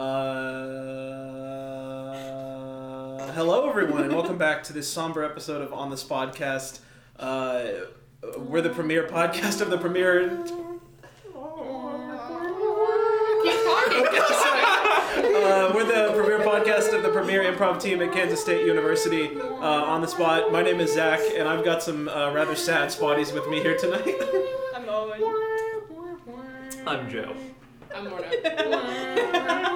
Uh, hello, everyone, and welcome back to this somber episode of On This Spodcast. Uh, we're the premier podcast of the premier. Keep talking. Uh, we're the premier podcast of the premier improv team at Kansas State University. Uh, on the spot, my name is Zach, and I've got some uh, rather sad spotties with me here tonight. I'm Owen. I'm Joe. I'm Lorna.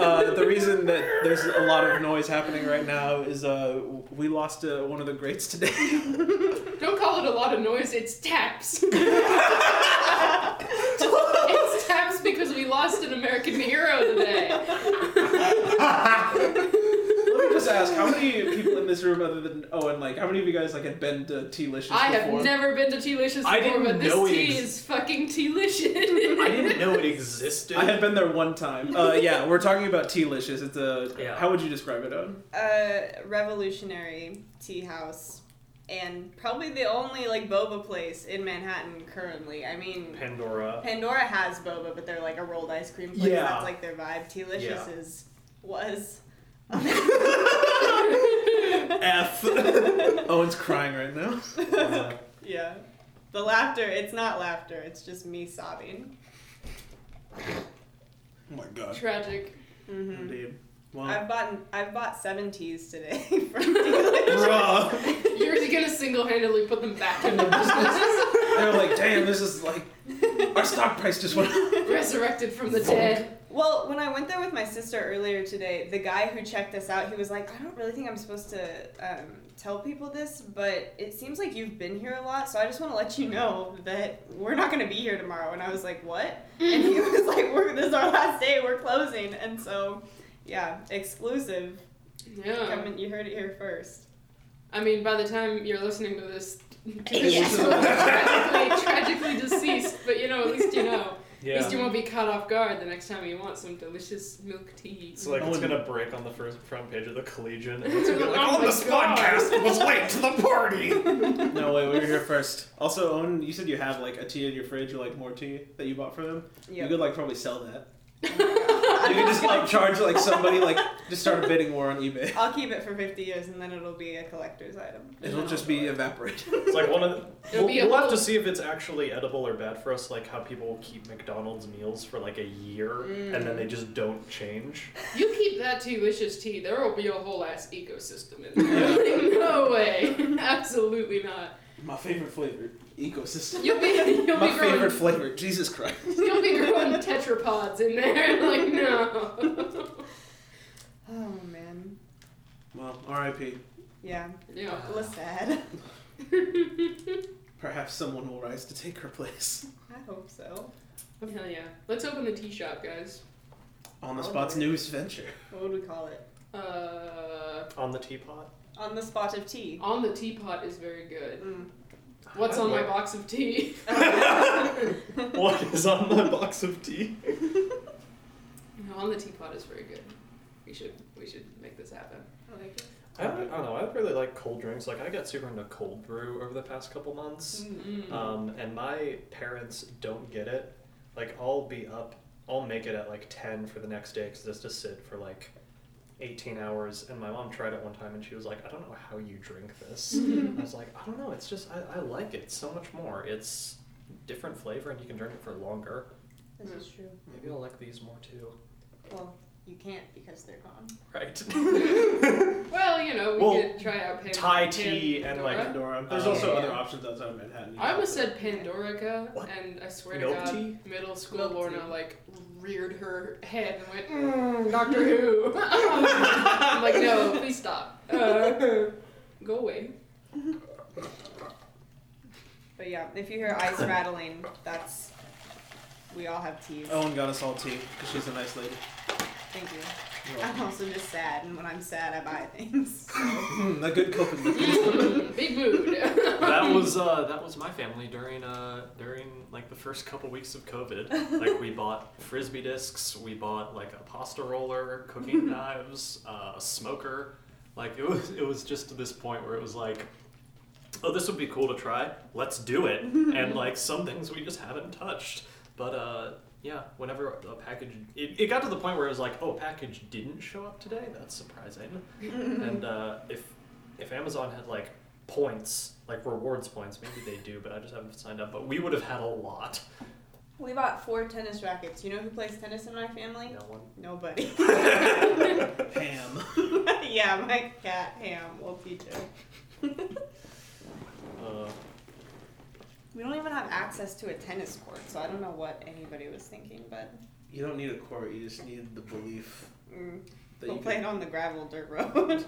Uh, the reason that there's a lot of noise happening right now is uh, we lost uh, one of the greats today. Don't call it a lot of noise, it's taps. it's taps because we lost an American hero today. Let ask, how many people in this room other than Owen, like, how many of you guys like had been to T-Licious I before? have never been to T-Licious I before, didn't but this know it tea ex- is fucking T-licious. I didn't know it existed. I had been there one time. Uh, yeah, we're talking about T-Licious. It's a. Yeah. How would you describe it, Owen? a revolutionary tea house and probably the only like boba place in Manhattan currently. I mean, Pandora. Pandora has boba, but they're like a rolled ice cream place. Yeah. That's like their vibe. Tealicious Yeah. is was. F. Owen's crying right now. Uh, yeah. The laughter, it's not laughter, it's just me sobbing. Oh my god. Tragic. Mm-hmm. Indeed. Well, I've bought I've bought seven teas today from Tealicious. bruh. You're gonna single-handedly put them back into business. They're like, damn, this is like. Our stock price just went up. Resurrected from the dead. Well, when I went there with my sister earlier today, the guy who checked us out, he was like, I don't really think I'm supposed to um, tell people this, but it seems like you've been here a lot, so I just want to let you know that we're not going to be here tomorrow. And I was like, what? And he was like, we're, this is our last day, we're closing. And so, yeah, exclusive. Yeah. Come in, you heard it here first. I mean, by the time you're listening to this, Yes. tragically, tragically deceased, but you know, at least you know. At yeah. least you won't be caught off guard the next time you want some delicious milk tea. It's like No it's gonna break on the first front page of the Collegian, and it's gonna be like, Oh "On my this God." podcast, it was late to the party." No way, we were here first. Also, Owen, you said you have like a tea in your fridge or like more tea that you bought for them. You could like probably sell that. I'm You can just like charge like somebody like just start a bidding war on eBay. I'll keep it for 50 years and then it'll be a collector's item. It'll just be evaporated. It's like one of the. It'll We'll, be a we'll have little- to see if it's actually edible or bad for us, like how people keep McDonald's meals for like a year and then they mm. just don't change. You keep that delicious tea, there will be a whole ass ecosystem in there. Like, no way. Absolutely not. My favorite flavor, ecosystem. You'll be you'll My be growing favorite flavor, Jesus Christ. you'll be growing tetrapods in there. Like no. Oh, man. Well, R.I.P. Yeah. Yeah. It was sad. Perhaps someone will rise to take her place. I hope so. Hell yeah. Let's open the tea shop, guys. On the spot's Lord. newest venture. What would we call it? Uh, On the teapot. On the spot of tea. on the teapot is very good. Mm. What's on my box of tea? What is on my box of tea? No, on the teapot is very good. We should we should make this happen. I like it. I don't, I don't know. I really like cold drinks. Like I got super into cold brew over the past couple months. Mm. Um, and my parents don't get it. Like, I'll be up, I'll make it at like 10 for the next day because it's to sit for like 18 hours. And my mom tried it one time and she was like, I don't know how you drink this. I was like, I don't know. It's just, I, I like it so much more. It's different flavor and you can drink it for longer. This is true. Maybe I'll like these more too. Well, you can't because they're gone. Right. Well, you know, we Well, could try out Pan- Thai Pan- tea and, like, Pandora. Pandora. There's Uh, also yeah. other options outside of Manhattan. I almost said Pandorica, What? and I swear Milk to God, tea? middle school Milk Lorna tea. like reared her head and went, mm, Doctor Who. I'm like, no, please stop. Uh, go away. But yeah, if you hear ice rattling, that's. We all have teas. Owen got us all tea because she's a nice lady. Thank you. I'm also just sad, and when I'm sad, I buy things. So. a good coping mechanism. Big mood. that was uh, that was my family during uh, during like the first couple weeks of COVID. Like we bought frisbee discs, we bought like a pasta roller, cooking knives, uh, a smoker. Like it was it was just to this point where it was like, oh, this would be cool to try. Let's do it. and like some things we just haven't touched. But uh, yeah, whenever a package, it, it got to the point where it was like, oh, package didn't show up today. That's surprising. and uh, if if Amazon had like points, like rewards points, maybe they do, but I just haven't signed up. But we would have had a lot. We bought four tennis rackets. You know who plays tennis in my family? No one. Nobody. Ham. yeah, my cat Ham will teach her. Uh, We don't even have access to a tennis court, so I don't know what anybody was thinking, but You don't need a court. You just need the belief mm, that we'll you play can. it on the gravel dirt road.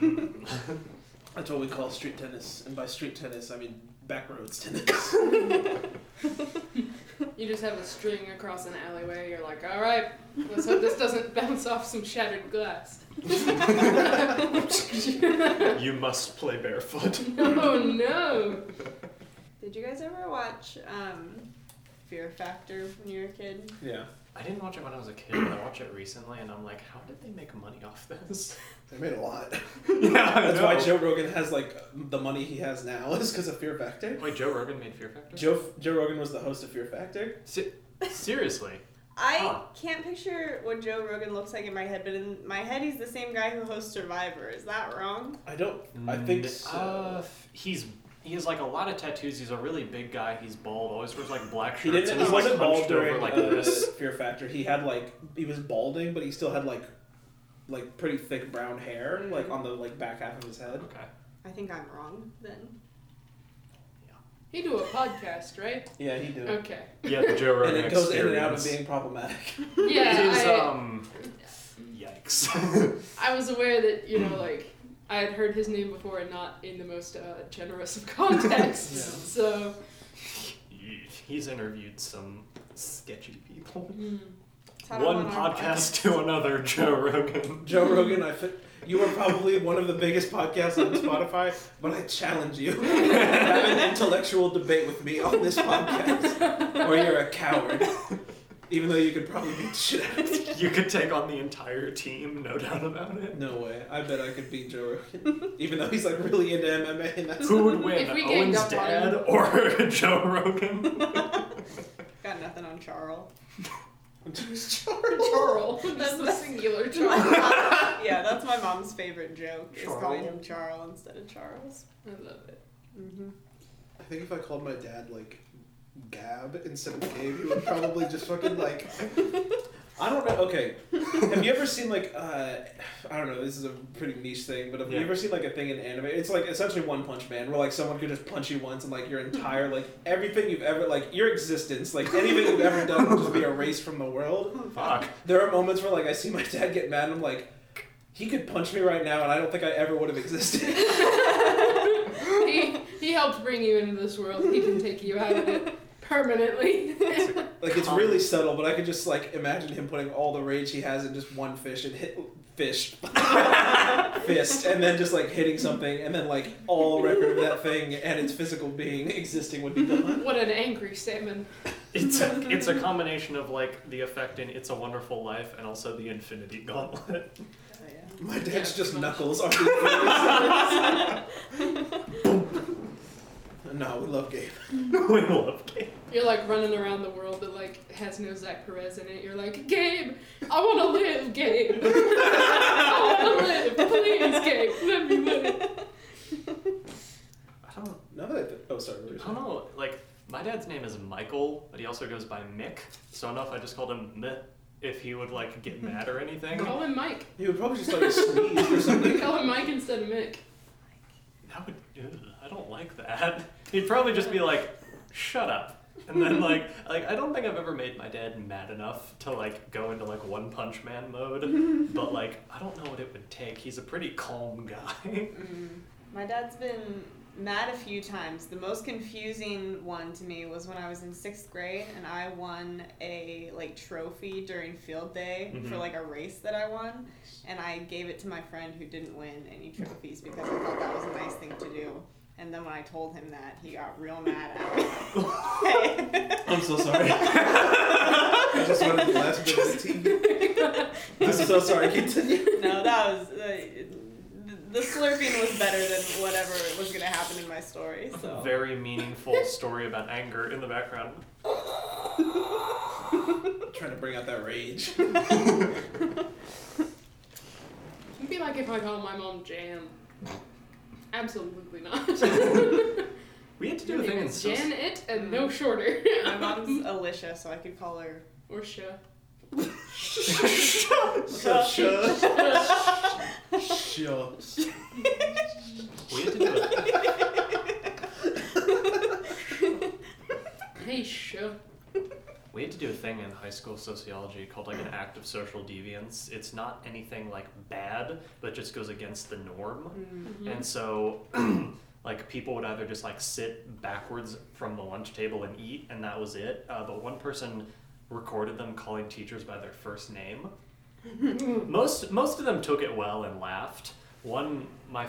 That's what we call street tennis, and by street tennis I mean back roads tennis. You just have a string across an alleyway. You're like, all right, let's hope this doesn't bounce off some shattered glass. you must play barefoot. Oh no! Did you guys ever watch um, Fear Factor when you were a kid? yeah, I didn't watch it when I was a kid, but I watched it recently, and I'm like, how did they make money off this? they made a lot. yeah, That's why Joe Rogan has like the money he has now is because of Fear Factor. Wait, Joe Rogan made Fear Factor. Joe Joe Rogan was the host of Fear Factor. Se- seriously. I Huh. can't picture what Joe Rogan looks like in my head, but in my head, he's the same guy who hosts Survivor. Is that wrong? I don't. I think so. Uh, he's he has like a lot of tattoos. He's a really big guy. He's bald. Always wears like black he shirts. didn't. and He he's like wasn't bald during like uh, this. Fear Factor. He had like he was balding, but he still had like like pretty thick brown hair, like on the like back half of his head. Okay. I think I'm wrong then. He do a podcast, right? Yeah, he do. Okay. Yeah, the Joe Rogan and it goes in and out of being problematic. Yeah, It is, I, um, yikes. I was aware that you know, like I had heard his name before, and not in the most uh, generous of contexts. Yeah. So. He's interviewed some sketchy people. mm. It's how I One podcast to another, Joe Rogan. Joe Rogan, I fit, you are probably one of the biggest podcasts on Spotify, but I challenge you to have an intellectual debate with me on this podcast, or you're a coward. Even though you could probably beat the shit out of me. You could take on the entire team, no doubt about it. No way. I bet I could beat Joe Rogan. Even though he's like really into MMA and that's Who would win, If we ganged Owen's up on dad him. or Joe Rogan? Got nothing on Charles. Charles. That's the singular Charles. yeah, that's my mom's favorite joke. Is calling him Charles instead of Charles. I love it. Mm-hmm. I think if I called my dad like Gab instead of Gabe, he would probably just fucking like. I don't know. Okay, have you ever seen like uh, I don't know. This is a pretty niche thing, but have Yeah. you ever seen like a thing in anime? It's like essentially One Punch Man, where like someone could just punch you once and like your entire like everything you've ever like your existence, like anything you've ever done, will just be erased from the world. Fuck. There are moments where like I see my dad get mad, and I'm like, he could punch me right now, and I don't think I ever would have existed. He he helped bring you into this world. He can take you out of it permanently. Like it's really subtle, but I could just like imagine him putting all the rage he has in just one fish and hit fish fist, and then just like hitting something, and then like all record of that thing and its physical being existing would be gone. what an angry salmon. It's a, it's a combination of like the effect in It's a Wonderful Life and also the Infinity Gauntlet. Oh, yeah. My dad's Yeah, just pretty much. knuckles. Are no, we love Gabe. we love Gabe. You're like running around the world that like has no Zach Perez in it. You're like, Gabe, I want to live, Gabe. I want to live, please, Gabe, let me live. I don't, No, that oh sorry. what were you I don't know. Like my dad's name is Michael, but he also goes by Mick. So I don't know if I just called him Mick if he would like get mad or anything. Call him Mike. He would probably just like sneeze or something. Call him Mike instead of Mick. That would. ugh, I don't like that. He'd probably just be like, "Shut up," and then like, like I don't think I've ever made my dad mad enough to like go into like One Punch Man mode. but like, I don't know what it would take. He's a pretty calm guy. Mm. My dad's been mad a few times. The most confusing one to me was when I was in sixth grade and I won a like trophy during field day for Mhm. like a race that I won, and I gave it to my friend who didn't win any trophies because I thought that was a nice thing to do. And then when I told him that, he got real mad at me. I'm so sorry. I just wanted the last bit of the tea. I'm so sorry. Continue. no, that was uh, the, the slurping was better than whatever was gonna happen in my story. So Very meaningful story about anger in the background. trying to bring out that rage. It'd be like if I called my mom Jan. Absolutely not. We had to do Her a thing in is soci- Janet and no mm. shorter. my mom's Alicia, so I could call her. or Sha. So sure. Sure. We had to do a, Hey Sha. We had to do a thing in high school sociology called like an act of social deviance. It's not anything like bad, but just goes against the norm. Mm-hmm. And so, like, people would either just like sit backwards from the lunch table and eat, and that was it. Uh, but one person recorded them calling teachers by their first name. most most of them took it well and laughed. One, my,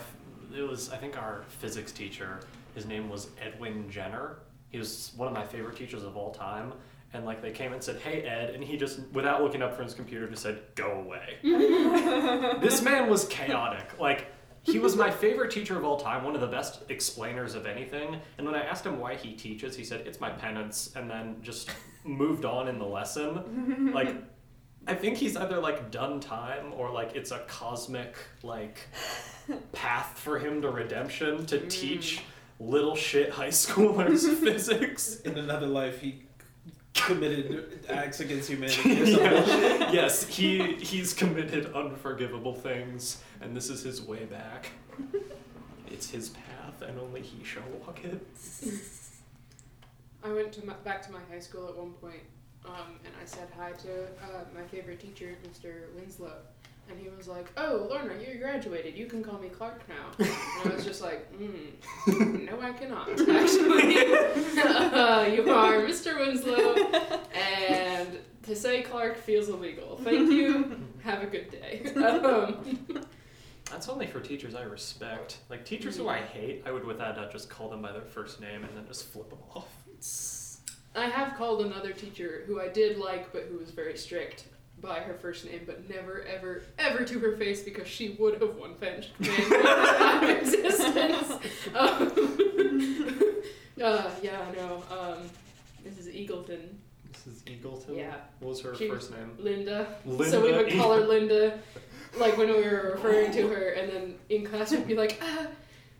it was I think our physics teacher. His name was Edwin Jenner. He was one of my favorite teachers of all time. And like they came and said, "Hey Ed," and he just, without looking up from his computer, just said, "Go away." this man was chaotic. Like he was my favorite teacher of all time, one of the best explainers of anything. And when I asked him why he teaches, he said, "It's my penance," and then just moved on in the lesson. Like I think he's either like done time or like it's a cosmic like path for him to redemption to mm. teach little shit high schoolers physics. In another life, he committed acts against humanity or something. Yeah. yes, he he's committed unforgivable things, and this is his way back. It's his path, and only he shall walk it. I went to my, back to my high school at one point, um, and I said hi to uh, my favorite teacher, Mr. Winslow. And he was like, "Oh, Lorna, you graduated. You can call me Clark now." And I was just like, mm, "No, I cannot. Actually, uh, you are Mr. Winslow, and to say Clark feels illegal. Thank you. Have a good day." Um, That's only for teachers I respect. Like teachers who I hate, I would without doubt just call them by their first name and then just flip them off. I have called another teacher who I did like, but who was very strict by her first name, but never, ever, ever to her face because she would have one punched man out of existence. Um, uh, yeah, I know. Um, Mrs. Eagleton, Mrs. Eagleton. Yeah. What was her She- first name? Linda. Linda. So we would call her Linda, like when we were referring to her, and then in class we'd be like, ah,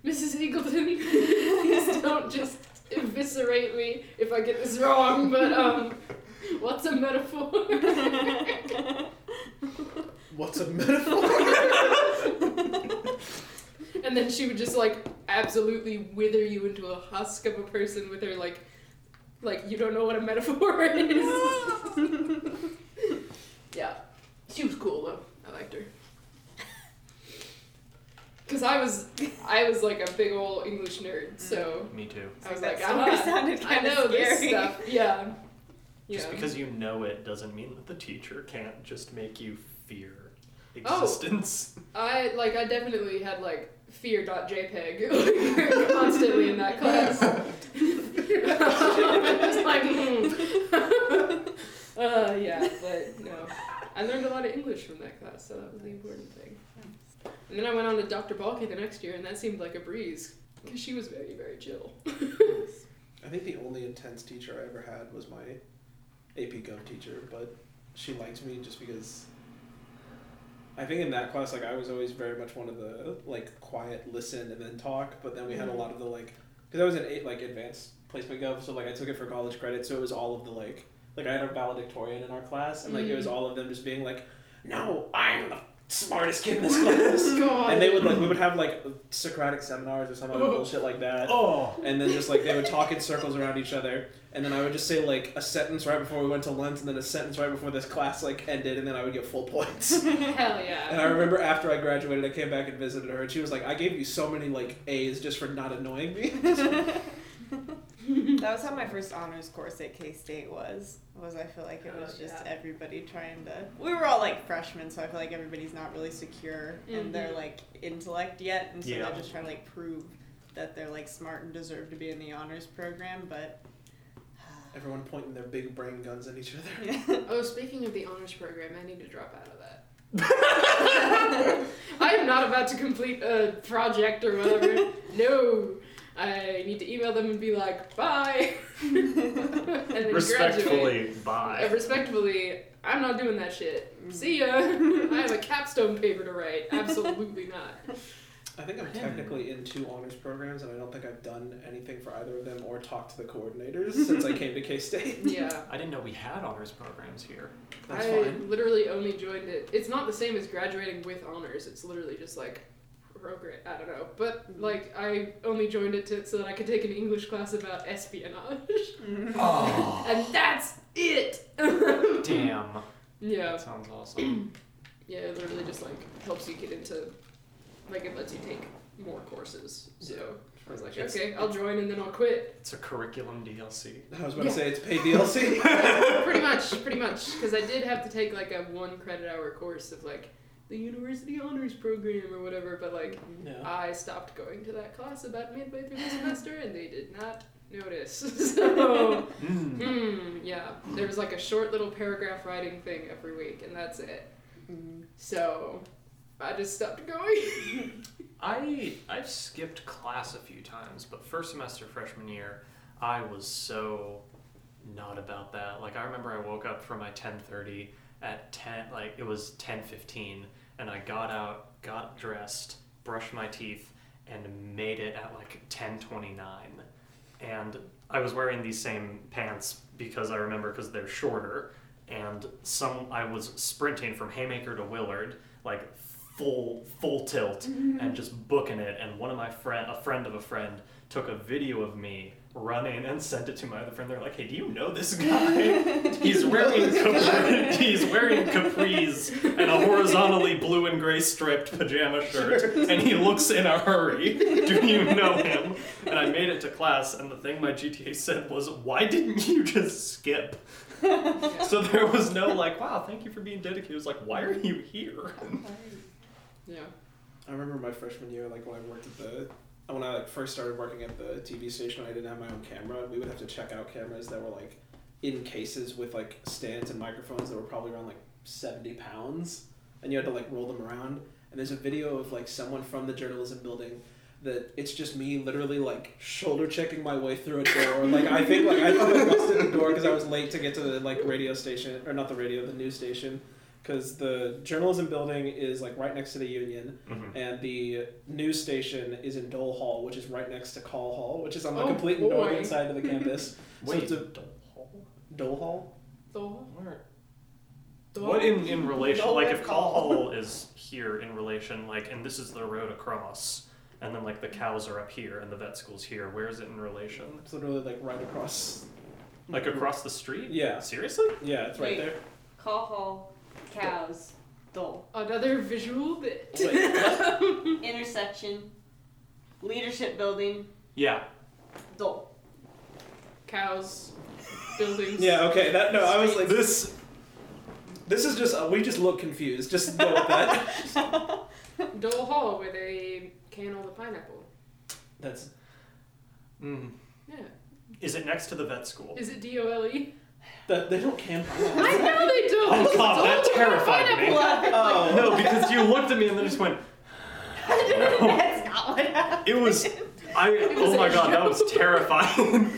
Mrs. Eagleton, please don't just eviscerate me if I get this wrong, but um, what's a metaphor? What's a metaphor? and then she would just like absolutely wither you into a husk of a person with her like, like you don't know what a metaphor is. yeah, she was cool though. I liked her. Cause I was, I was like a big old English nerd, so Me too. I was That like, story ah, sounded I kinda know this stuff. Yeah. Just Yeah. because you know it doesn't mean that the teacher can't just make you fear Oh. existence. I like I definitely had like fear.jpg like, constantly in that class. I was like, hmm. uh, yeah, but no. I learned a lot of English from that class, so that was the important thing. And then I went on to Dr. Balky the next year, and that seemed like a breeze because she was very, very chill. I think the only intense teacher I ever had was my AP Gov teacher, but she liked me just because. I think in that class, like I was always very much one of the like quiet, listen and then talk. But then we had a lot of the like, because I was in eight like advanced placement gov, so like I took it for college credit, so it was all of the like, like I had a valedictorian in our class, and like it was Mm. all of them just being like, "No, I'm the smartest kid in this class," God. and they would like we would have like Socratic seminars or some other bullshit like that Oh. and then just like they would talk in circles around each other and then i would just say like a sentence right before we went to lunch and then a sentence right before this class like ended and then i would get full points Hell yeah! and i remember after i graduated i came back and visited her and she was like i gave you so many like a's just for not annoying me That was how my first honors course at K State was. Was I feel like it oh, was Oh, just yeah. everybody trying to. We were all like freshmen, so I feel like everybody's not really secure in mm-hmm. their like intellect yet, and so Yeah. they're just trying to like prove that they're like smart and deserve to be in the honors program. But everyone pointing their big brain guns at each other yeah. Oh, speaking of the honors program, I need to drop out of that. I am not about to complete a project or whatever. no. I need to email them and be like, bye. and then. Respectfully, Uh, bye. respectfully, I'm not doing that shit. See ya. I have a capstone paper to write. Absolutely not. I think I'm technically in two honors programs, and I don't think I've done anything for either of them or talked to the coordinators since I came to K State. Yeah. I didn't know we had honors programs here. That's I fine. literally only joined it. It's not the same as graduating with honors. It's literally just like program. I don't know, but like I only joined it to, so that I could take an English class about espionage, Oh, and that's it. damn. yeah, That sounds awesome. yeah. It literally just like helps you get into, like it lets you take more courses. So I was like, It's- okay, I'll join and then I'll quit. It's a curriculum DLC. I was about Yeah. to say it's paid DLC. pretty much, pretty much, because I did have to take like a one credit hour course of like the university honors program or whatever, but like yeah. I stopped going to that class about midway through the semester and they did not notice. so, Mm. hmm, yeah, there was like a short little paragraph writing thing every week, and that's it. So, I just stopped going. I I've skipped class a few times, but first semester freshman year, I was so not about that. Like I remember I woke up for my 10:30 at 10 like it was 10:15 and I got out, got dressed, brushed my teeth and made it at like 10:29. And I was wearing these same pants because I remember because they're shorter and some I was sprinting from Haymaker to Willard like full full tilt and just booking it. And one of my friend a friend of a friend took a video of me running and sent it to my other friend. They're like hey do you know this guy? He's wearing capri- he's wearing capris and a horizontally blue and gray striped pajama shirt and he looks in a hurry. Do you know him? And i made it to class and the thing my gta said was why didn't you just skip? So there was no like wow thank you for being dedicated. It was like why are you here yeah. I remember my freshman year, like when I worked at the when I like first started working at the TV station, I didn't have my own camera. We would have to check out cameras that were like in cases with like stands and microphones that were probably around like seventy pounds, and you had to like roll them around. And there's a video of like someone from the journalism building that it's just me literally like shoulder checking my way through a door. Like I think like I I busted the door because I was late to get to the like radio station or not the radio, the news station. Because the journalism building is like right next to the union, Mhm. and the news station is in Dole Hall, which is right next to Call Hall, which is on the Oh, complete boy. northern side of the campus. so Wait, it's a Dole Hall? Dole Hall. Thor. Where? Thor. What in, in relation? Dole Like if Call Call. Hall is here in relation, like, and this is the road across, and then like the cows are up here and the vet school's here. Where is it in relation? It's literally like right across. Like across the street? Yeah. Seriously? Yeah, it's right Wait. there. Call hall, cows, dole. Another visual bit. Wait, Intersection, leadership building, Yeah. dole. Cows, buildings. Yeah. Okay. That no. I was like, This. this is just uh, we just look confused. Just go with that. Dole Hall, where they can all the pineapple. That's Mm. Yeah. Is it next to the vet school? Is it D O L E? That they don't can I know they do. Oh, God, that terrified me. pineapple. Oh No, because you looked at me and then just went. That's not what happened. It was. I. was oh my a god, that was terrifying.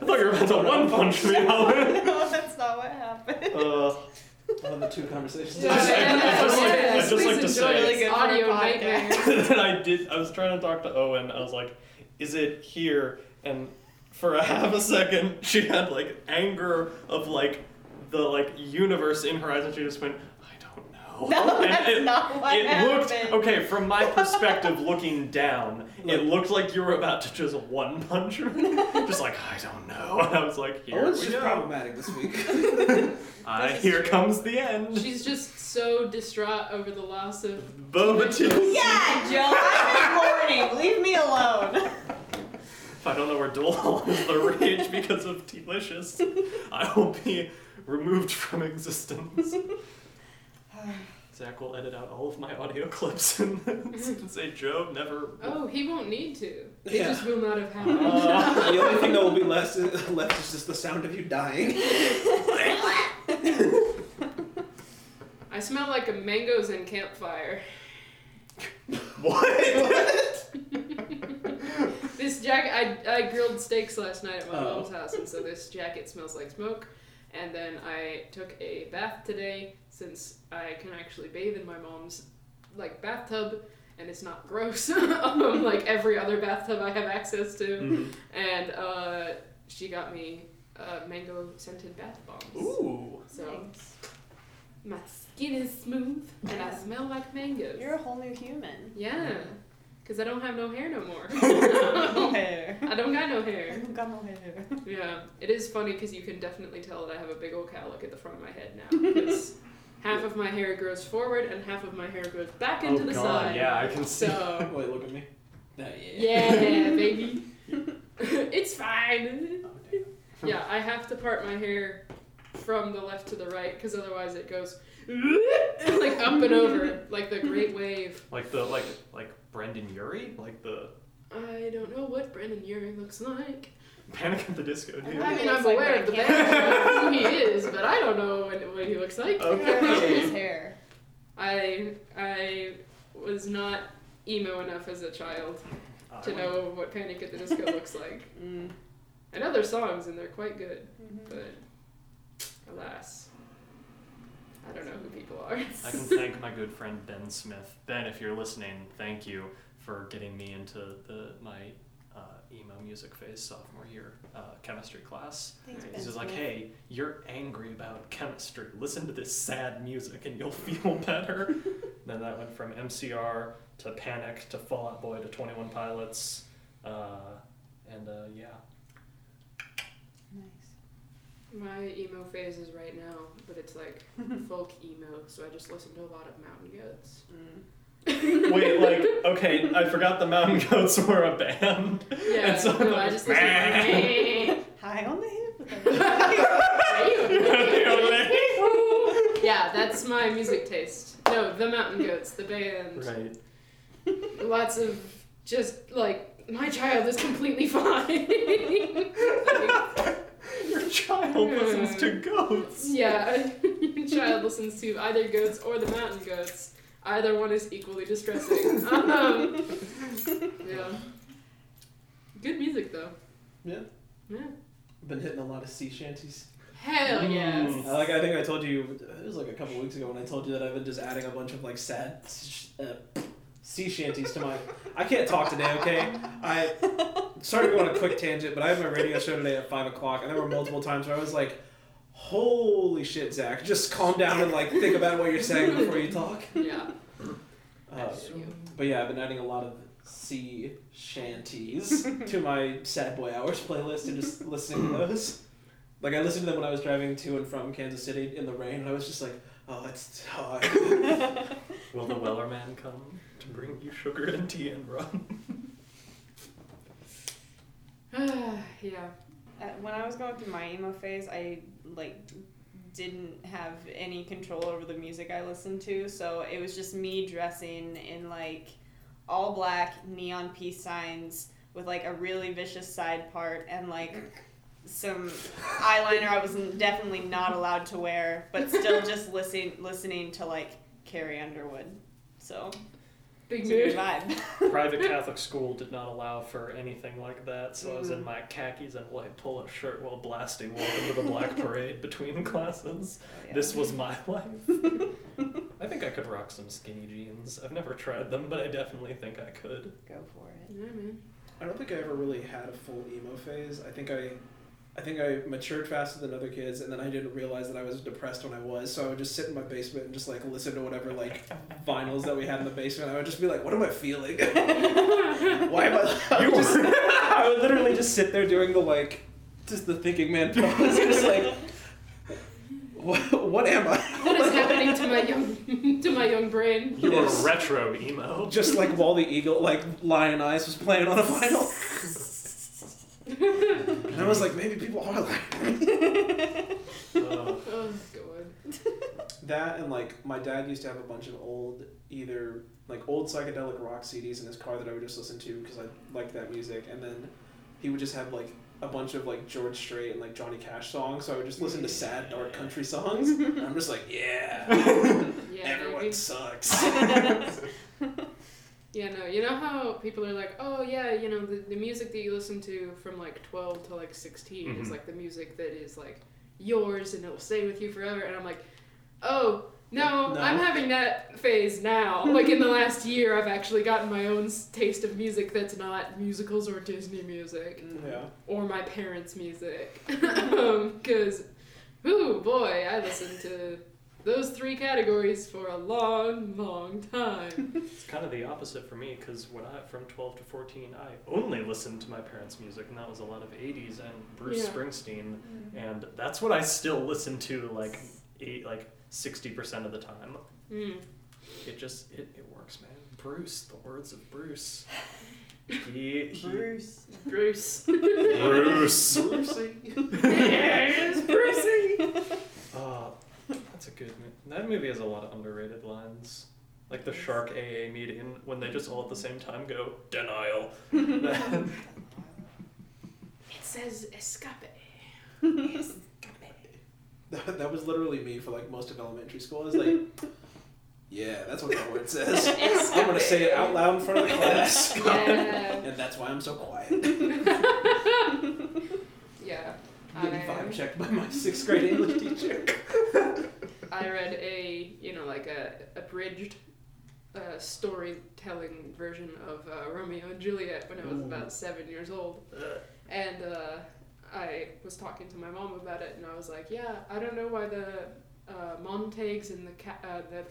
I thought you were about to one punch me, Alan. no, that's not what happened. Uh, One of the two conversations. Yeah, I just- I yeah, just like- I just please like to enjoy say- this Really good audio podcast. nightmare. and I did. I was trying to talk to Owen. I was like, "Is it here?" And for a half a second, she had like anger of like the like universe in her eyes, and she just went, "I don't know." No, And that's it, not what it happened. looked okay from my perspective, looking down. It looked like you were about to just one punch me, just like I don't know. And I was like, oh, "Here Owen's we just go." problematic this week. I, This is here true. comes the end. She's just so distraught over the loss of. Boba tea. Yeah, Joe, I'm recording. Leave me alone. If I don't know where Dole is the rage because of Delicious, I will be removed from existence. Zach will edit out all of my audio clips and say Joe never. Oh, he won't need to. It Yeah. just will not have happened. Uh, the only thing that will be left left is just the sound of you dying. I smell like a mangoes and campfire. What? This jacket, I, I grilled steaks last night at my Oh. mom's house, and so this jacket smells like smoke. And then I took a bath today since I can actually bathe in my mom's like bathtub, and it's not gross, um, like every other bathtub I have access to. Mhm. And uh, she got me uh, mango scented bath bombs. Ooh. So Thanks. my skin is smooth, and I smell like mangoes. You're a whole new human. Yeah, because I don't have no hair no more. no hair. I don't got no hair. I've got no hair. Yeah, it is funny because you can definitely tell that I have a big old cowlick at the front of my head now. Because half of my hair grows forward and half of my hair grows back oh, into oh the god, side. yeah, I can see. So Wait, look at me. Oh, yeah. yeah, baby, it's fine. Oh. Yeah, I have to part my hair from the left to the right because otherwise it goes like up and over like the Great Wave. Like the like like Brendon Urie, like the I don't know what Brendon Urie looks like. Panic at the Disco dude. I mean, I'm like aware what of the I band, can't- I know who he is, but I don't know what, what he looks like. Okay. His hair. I I was not emo enough as a child Uh, to know what Panic at the Disco looks like. Mm. I know their songs and they're quite good, Mhm. but alas, I don't know who people are. I can thank my good friend Ben Smith. Ben, if you're listening, thank you for getting me into the my uh, emo music phase sophomore year uh, chemistry class. Thanks, He's He's just like, hey, you're angry about chemistry. Listen to this sad music and you'll feel better. then that went from MCR to Panic to Fall Out Boy to 21 Pilots. Uh, and uh, yeah. Nice. My emo phase is right now, but it's like folk emo, so I just listen to a lot of Mountain Goats. Mm. Wait, like, okay, I forgot the Mountain Goats were a band. Yeah, And so no, I like, just listen to High on the hip. Yeah, that's my music taste. No, the Mountain Goats, the band. Right. Lots of just like my child is completely fine. Your child listens to goats. yeah, your child listens to either goats or the mountain goats. Either one is equally distressing. Um, yeah. Good music though. Yeah. Yeah. I've been hitting a lot of sea shanties. Hell yes. Mm. Like I think I told you, it was like a couple weeks ago when I told you that I've been just adding a bunch of like sad sh- uh, sea shanties to my. I can't talk today, okay? I sorry to go on a quick tangent, but I had my radio show today at five o'clock, and there were multiple times where I was like, "Holy shit, Zach! Just calm down and like think about what you're saying before you talk." Yeah. Uh, but yeah, I've been adding a lot of sea shanties to my Sad Boy Hours playlist and just listening to those. Like I listened to them when I was driving to and from Kansas City in the rain, and I was just like, "Oh, it's hard." Will the Wellerman come to bring you sugar and tea and rum? yeah. Uh, when I was going through my emo phase, I like didn't have any control over the music I listened to, so it was just me dressing in like all black neon peace signs with like a really vicious side part and like some eyeliner I was definitely not allowed to wear, but still just listening listening to like Carrie Underwood. So Big it's a mood. vibe. Private Catholic school did not allow for anything like that, so I was in Mm. my khakis and white polo shirt while blasting Welcome to the Black Parade between classes. Yeah. This was my life. I think I could rock some skinny jeans. I've never tried them, but I definitely think I could. Go for it. Yeah, man. I don't think I ever really had a full emo phase. I think I, I think I matured faster than other kids, and then I didn't realize that I was depressed when I was. So I would just sit in my basement and just like listen to whatever like vinyls that we had in the basement. I would just be like, "What am I feeling? Why am I?" I would, just, I would literally just sit there doing the like, just the thinking man pose, just like, what, what am I? What is happening to my young to my young brain? You Yes. were retro emo. Just like while the eagle, like Lyin' Eyes was playing on a vinyl. And I was like, maybe people are like me. Uh, Oh god. That and like my dad used to have a bunch of old either like old psychedelic rock CDs in his car that I would just listen to because I liked that music, and then he would just have like a bunch of like George Strait and like Johnny Cash songs. So I would just listen to sad dark country songs. And I'm just like, yeah. it sucks. Yeah, no. You know how people are like, oh yeah, you know the, the music that you listen to from like twelve to like 16 is Mhm. like the music that is like yours and it'll stay with you forever. And I'm like, oh no, No. I'm having that phase now. like in the last year, I've actually gotten my own taste of music that's not musicals or Disney music yeah. or my parents' music. Because, ooh boy, I listened to those three categories for a long, long time. It's kind of the opposite for me because when I from 12 to 14, I only listened to my parents' music, and that was a lot of 80s and Bruce Yeah. Springsteen, and that's what I still listen to like eight, like 60% of the time. Mm. It just it, it works, man. Bruce, the words of Bruce. He, he Bruce. Bruce. Bruce. yes, Brucey. Oh, that's a good movie. That movie has a lot of underrated lines. Like the shark AA meeting when they just all at the same time go, denial. It says escape. That, that was literally me for like most of elementary school. I was like, yeah, that's what that word says. I'm gonna say it out loud in front of the class. Yeah. And that's why I'm so quiet. Yeah. Getting I, vibe checked by my sixth grade English teacher. I read a, you know, like a abridged uh, storytelling version of uh, Romeo and Juliet when I was Ooh. about seven years old. And uh, I was talking to my mom about it, and I was like, "Yeah, I don't know why the uh, Montagues and the ca- uh, the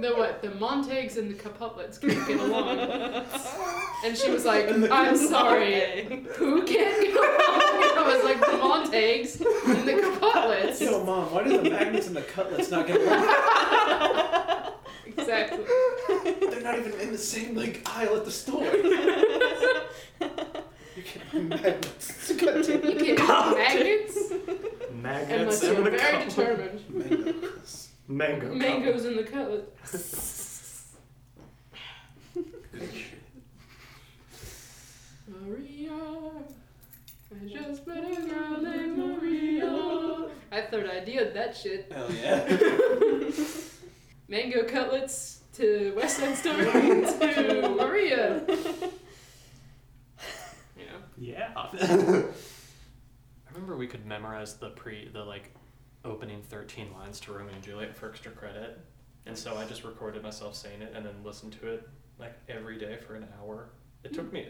the what the Montagues and the Caputlets can't get along." and she was like, "I'm sorry, who can't get along?" And I was like, "The Montagues and the Caputlets." Yo, mom, why do the magnets and the cutlets not get along? exactly. They're not even in the same like aisle at the store. You can't buy magnets. God damn You can't have magnets Maggots unless in you're very cup. determined. Mangoes. Mango. cup. Mangoes in the cutlet. Maria, I just met a girl named Maria. I third idea that shit. Hell yeah. Mango cutlets to West Side Story to Maria. You know. Yeah. I remember we could memorize the pre the like opening 13 lines to Romeo and Juliet for extra credit. And so I just recorded myself saying it and then listened to it like every day for an hour. It took me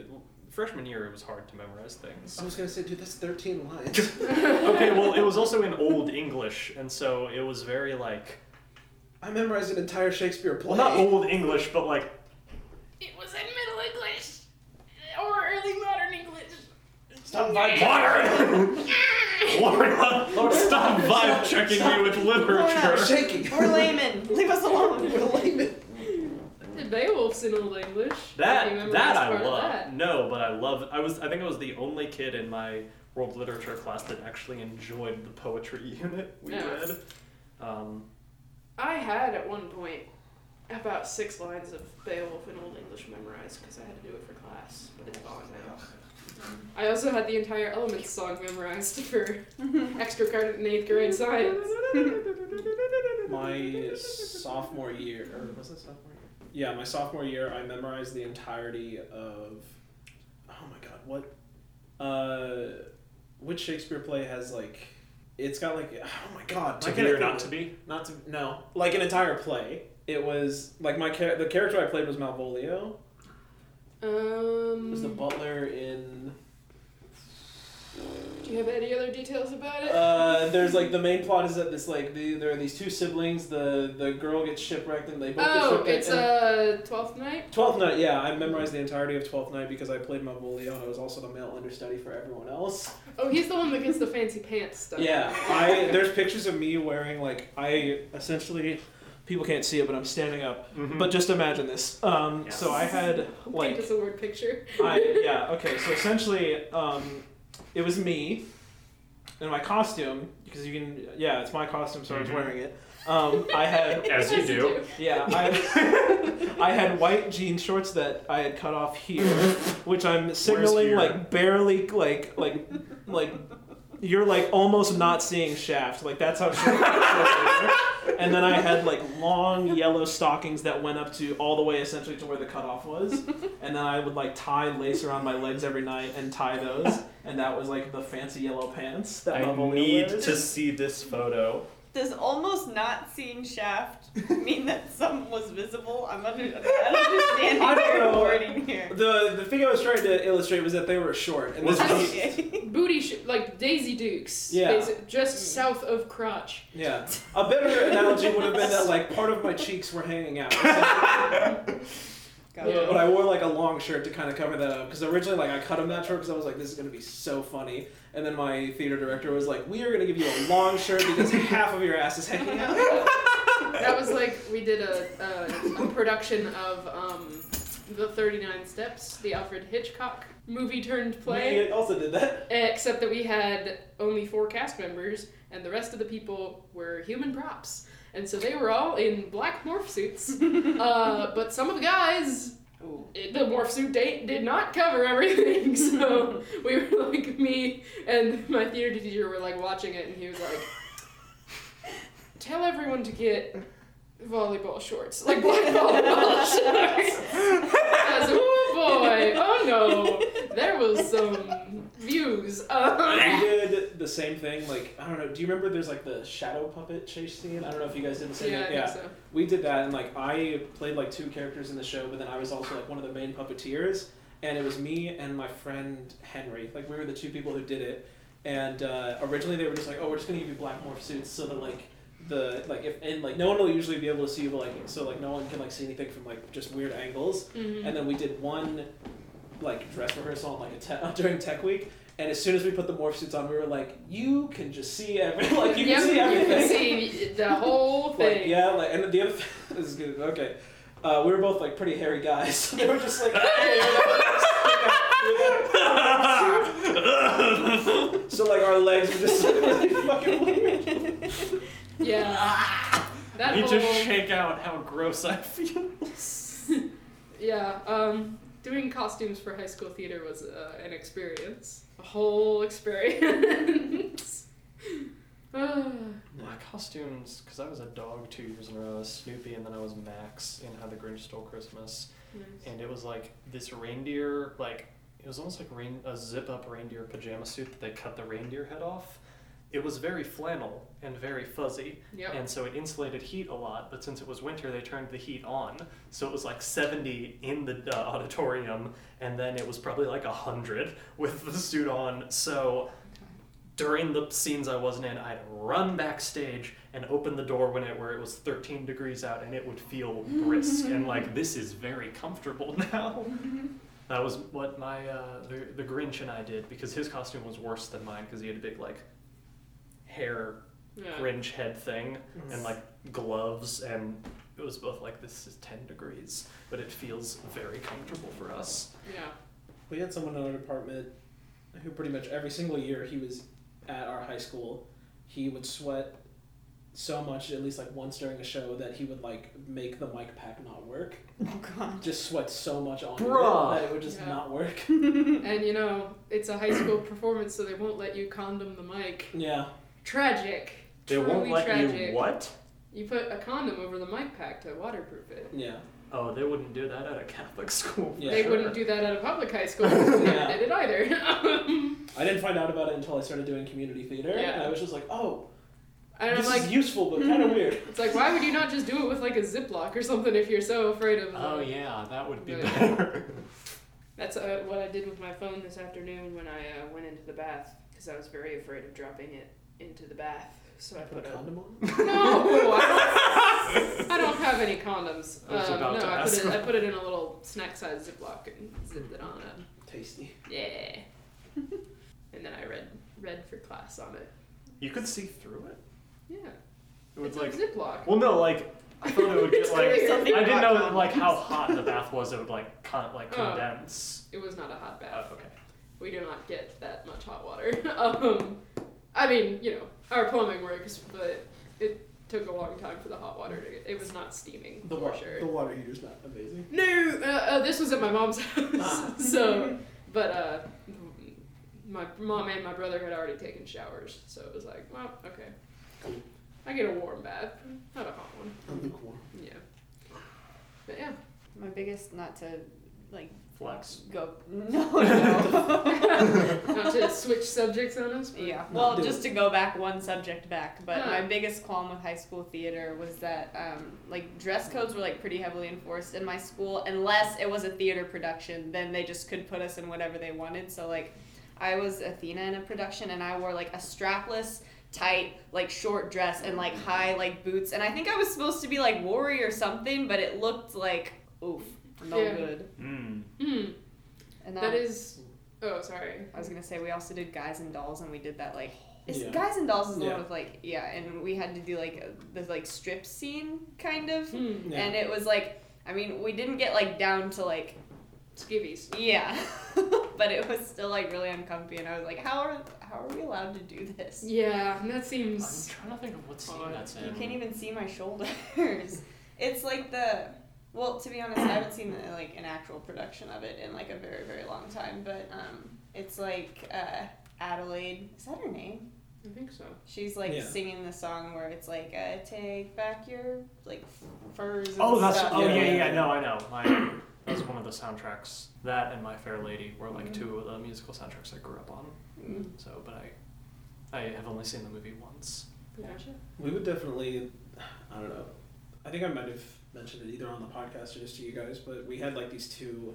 freshman year it was hard to memorize things. I was gonna say, dude, that's 13 lines. okay, well it was also in old English and so it was very like I memorized an entire Shakespeare play. well not old English but like It was in Middle English or early modern English. Stop vibe Modern! Lord, Lord, stop vibe checking me with literature. shaking. We're laymen. Leave us alone. We're laymen. The Beowulf's in Old English. You That memorized that I part of love. that. No, but I love. I was. I think I was the only kid in my world literature class that actually enjoyed the poetry unit we Yeah. read. Um, I had at one point about six lines of Beowulf in Old English memorized because I had to do it for class, but it's gone now. I also had the entire Elements song memorized for extra credit in eighth grade science. My sophomore year, or was it sophomore year? Yeah, my sophomore year, I memorized the entirety of. Oh my god, what? Uh, which Shakespeare play has like? It's got like. Oh my god. to why be can't or not to be. Not to no, like an entire play. It was like my char- the character I played was Malvolio. Um, Was the butler in? do you have any other details about it? Uh, there's like the main plot is that this like the, there are these two siblings. The the girl gets shipwrecked and they both oh, get it's shipwrecked. uh, Twelfth Night. Twelfth Night, yeah, I memorized the entirety of Twelfth Night because I played Malvolio and I was also the male understudy for everyone else. Oh, he's the one that gets the fancy pants stuff. Yeah, I there's pictures of me wearing like I essentially people can't see it, but I'm standing up. Mhm. But just imagine this. Um, Yes. so I had Paint like us a word picture. I yeah okay. So essentially, um, it was me in my costume because you can yeah it's my costume, so I was Mhm. wearing it. Um, I had As you do. yeah I I had white jean shorts that I had cut off here, which I'm signaling like barely like like like you're like almost not seeing Shaft. Like that's how short. the shorts were. and then I had like long yellow stockings that went up to all the way essentially to where the cutoff was. And then I would like tie lace around my legs every night and tie those. And that was like the fancy yellow pants that I need to see this photo. Does almost not seeing shaft mean that some was visible? I'm under, I'm understanding I don't your know. wording here. The the thing I was trying to illustrate was that they were short. And this Was was, Okay. Booty, sh- like Daisy Dukes. Yeah. basi- just south of crotch. yeah. A better analogy would have been that like part of my cheeks were hanging out. Got it. Yeah. But I wore like a long shirt to kind of cover that up because originally like I cut them that short because I was like this is gonna be so funny, and then my theater director was like we are gonna give you a long shirt because half of your ass is hanging out. That was like we did a, a, a production of um, the Thirty Nine Steps, the Alfred Hitchcock movie turned play. We also did that. Except that we had only four cast members, and the rest of the people were human props. And so they were all in black morph suits. uh, but some of the guys, it- the morph suit date did not cover everything. So we were like, me and my theater teacher were like watching it, and he was like, tell everyone to get volleyball shorts, like black volleyball shorts. I oh boy, oh no, there was some views. We Um, did the same thing. Like I don't know. Do you remember? There's like the shadow puppet chase scene. I don't know if you guys did the same yeah, I thing. think so. We did that, and like I played like two characters in the show, but then I was also like one of the main puppeteers, and it was me and my friend Henry. Like we were the two people who did it, and uh, originally they were just like, oh, we're just gonna give you black morph suits so that like the like if and like no one will usually be able to see you, but like so like no one can like see anything from like just weird angles. Mhm. And then we did one like dress rehearsal on like a te- during Tech Week. And as soon as we put the morph suits on, we were like, "You can just see every like you Yep, can see you everything." can see the whole Like, thing. yeah, like, and the other thing, this is good. Okay, uh, we were both like pretty hairy guys, so they were just like, "Hey." so like our legs were just really fucking weird. Yeah. That I need to shake out how gross I feel. yeah. Um, doing costumes for high school theater was uh, an experience, a whole experience. Ah. My costumes, because I was a dog two years in a row, I was Snoopy, and then I was Max in How the Grinch Stole Christmas. And it was like this reindeer, like, it was almost like rain, a zip up reindeer pajama suit that they cut the reindeer head off. It was very flannel and very fuzzy, Yep. and so it insulated heat a lot. But since it was winter, they turned the heat on, so it was like 70 in the uh, auditorium, and then it was probably like 100 with the suit on. So during the scenes I wasn't in, I'd run backstage and open the door when it where it was 13 degrees out, and it would feel brisk and like this is very comfortable now. That was what my uh, the, the Grinch and I did because his costume was worse than mine because he had a big like hair Yeah. Grinch head thing and like gloves and it was both like this is 10 degrees but it feels very comfortable for us. Yeah. We had someone in our department who pretty much every single year he was at our high school, he would sweat so much, at least like once during a show, that he would like make the mic pack not work. Oh god. Just sweat so much on Bruh. it that it would just Yeah. not work. And you know, it's a high school performance, so they won't let you condom the mic. Yeah. Tragic. They Truly won't let tragic. you what? You put a condom over the mic pack to waterproof it. Yeah. Oh, they wouldn't do that at a Catholic school. Yeah, they sure. wouldn't do that at a public high school. They never Yeah. did it either. I didn't find out about it until I started doing community theater, Yeah. and I was just like, oh, and I'm like, is useful but kind of weird. it's like, why would you not just do it with like a Ziploc or something if you're so afraid of? Oh yeah, that would be Right. better. That's uh, what I did with my phone this afternoon when I uh, went into the bath because I was very afraid of dropping it into the bath. So I Put put a a condom on. no. I don't, I don't have any condoms. I was um, about no, to I put ask. it. I put it in a little snack-sized Ziploc and zipped it on it. Tasty. Yeah. and then I read read for class on it. You could see through it. Yeah. It was it's like a Ziploc. well, no, like I thought it would get like I didn't about know like how hot the bath was. It would like con- like Oh. condense. It was not a hot Oh, bath. okay. We do not get that much hot water. um, I mean, you know, our plumbing works, but it took a long time for the hot water to get. It was not steaming The, for wa- sure. the water heater's not amazing. No, uh, uh, this was at my mom's house. Ah. so, but uh, my mom and my brother had already taken showers, so it was like, well, okay. I get a warm bath, not a hot one. I'm cool. Yeah. But yeah. My biggest, not to like Flex. go. No, no. Not to switch subjects on us. But Yeah. Well, do just to go back one subject back, but Huh. my biggest qualm with high school theater was that um, like dress codes were like pretty heavily enforced in my school. Unless it was a theater production, then they just could put us in whatever they wanted. So like, I was Athena in a production, and I wore like a strapless, tight, like short dress and like high like boots, and I think I was supposed to be like Worry or something, but it looked like oof, no Yeah. good. Mm. Hmm. And That is. Oh, sorry. I was gonna say we also did Guys and Dolls, and we did that like. It's Yeah. Guys and Dolls is the Yeah. one with like yeah, and we had to do like a, this like strip scene kind of, Hmm. Yeah. and it was like I mean we didn't get like down to like Skivvies. yeah, but it was still like really uncomfy, and I was like how are how are we allowed to do this? Yeah, that seems. I'm trying to think of what scene Odd. that's in. You can't even see my shoulders. it's like the well, to be honest, I haven't seen like an actual production of it in like a very very long time, but um, it's like uh, Adelaide. Is that her name? I think so. She's like Yeah. singing the song where it's like, uh, "Take back your like furs." And Oh, that's stuff. oh yeah, Yeah. yeah, yeah. No, I know. My that was one of the soundtracks. That and My Fair Lady were like two of the musical soundtracks I grew up on. Mm. So, but I, I have only seen the movie once. Gotcha. We would definitely, I don't know. I think I might have mentioned it either on the podcast or just to you guys, but we had like these two,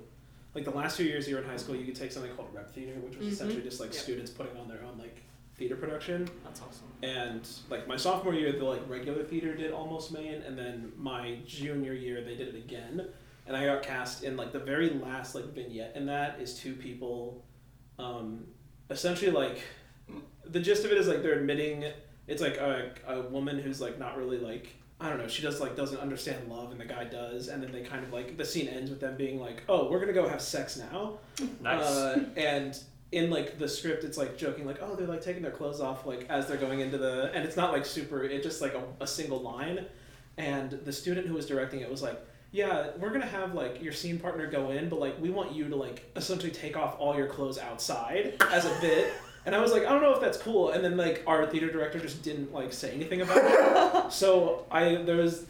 like the last two years you were in high school, you could take something called rep theater, which was Mhm. essentially just like Yep. students putting on their own like theater production. That's awesome. And like my sophomore year, the like regular theater did almost main, and then my junior year they did it again, and I got cast in like the very last like vignette, and that is two people, um, essentially like, the gist of it is like they're admitting it's like a a woman who's like not really like. I don't know. She does like doesn't understand love, and the guy does, and then they kind of like the scene ends with them being like, "Oh, we're gonna go have sex now," Nice. uh, and in like the script, it's like joking, like, oh, they're like taking their clothes off, like as they're going into the, and it's not like super, it's just like a, a single line. And the student who was directing it was like, yeah, we're gonna have like your scene partner go in, but like we want you to like essentially take off all your clothes outside as a bit. And I was like, I don't know if that's cool. And then like our theater director just didn't like say anything about it. so I there was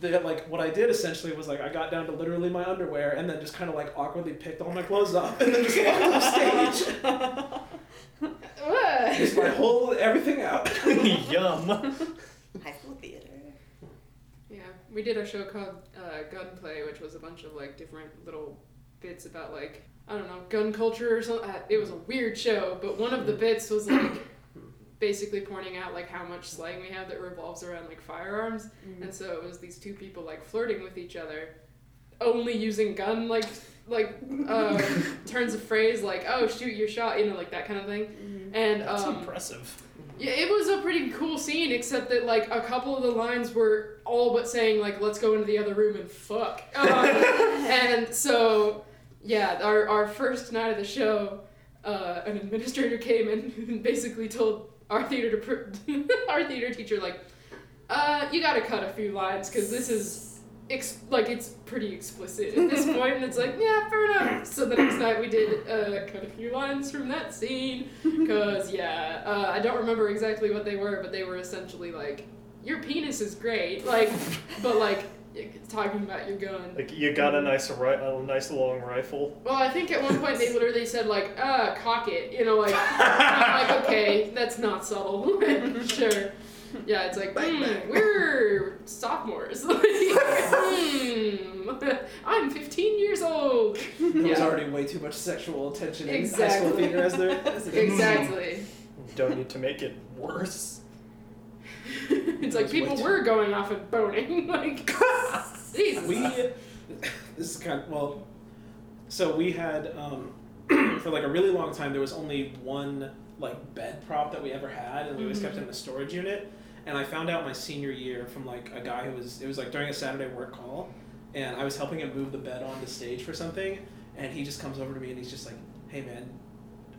the like what I did essentially was like I got down to literally my underwear and then just kind of like awkwardly picked all my clothes up and then just walked off stage. Just my whole everything out. Yum. High school theater. Yeah, we did a show called uh, Gunplay, which was a bunch of like different little bits about like I don't know gun culture or something. Uh, it was a weird show, but one of the bits was like basically pointing out like how much slang we have that revolves around like firearms, and so it was these two people like flirting with each other, only using gun like like uh, turns of phrase like oh shoot your shot, you know like that kind of thing, Mhm. and That's um, impressive. yeah, it was a pretty cool scene, except that like a couple of the lines were all but saying like "Let's go into the other room and fuck," um, and so yeah, our our first night of the show, uh, an administrator came in and basically told our theater to pr- our theater teacher like, uh, "You got to cut a few lines because this is." Ex- like it's pretty explicit at this point, and it's like, yeah, fair enough. So the next night we did uh, cut a few lines from that scene, Cause yeah, uh, I don't remember exactly what they were, but they were essentially like, your penis is great, like, but like talking about your gun. Like you got a nice ri- a nice long rifle. Well, I think at one point they literally said like, uh, cock it, you know, like, I'm like okay, that's not subtle, sure. Yeah, it's like, Bang, hmm, bang. we're sophomores. Like, hmm, I'm 15 years old. There was Yeah. already way too much sexual attention in high Exactly. school theater as there as. Exactly. Don't need to make it worse. it's like people were going off and boning. Like, Jesus. We this is kind of well, so we had um, for like a really long time there was only one like bed prop that we ever had, and we always kept it in the storage unit. And I found out my senior year from like a guy who was it was like during a Saturday work call, and I was helping him move the bed onto stage for something, and he just comes over to me and he's just like, "Hey man."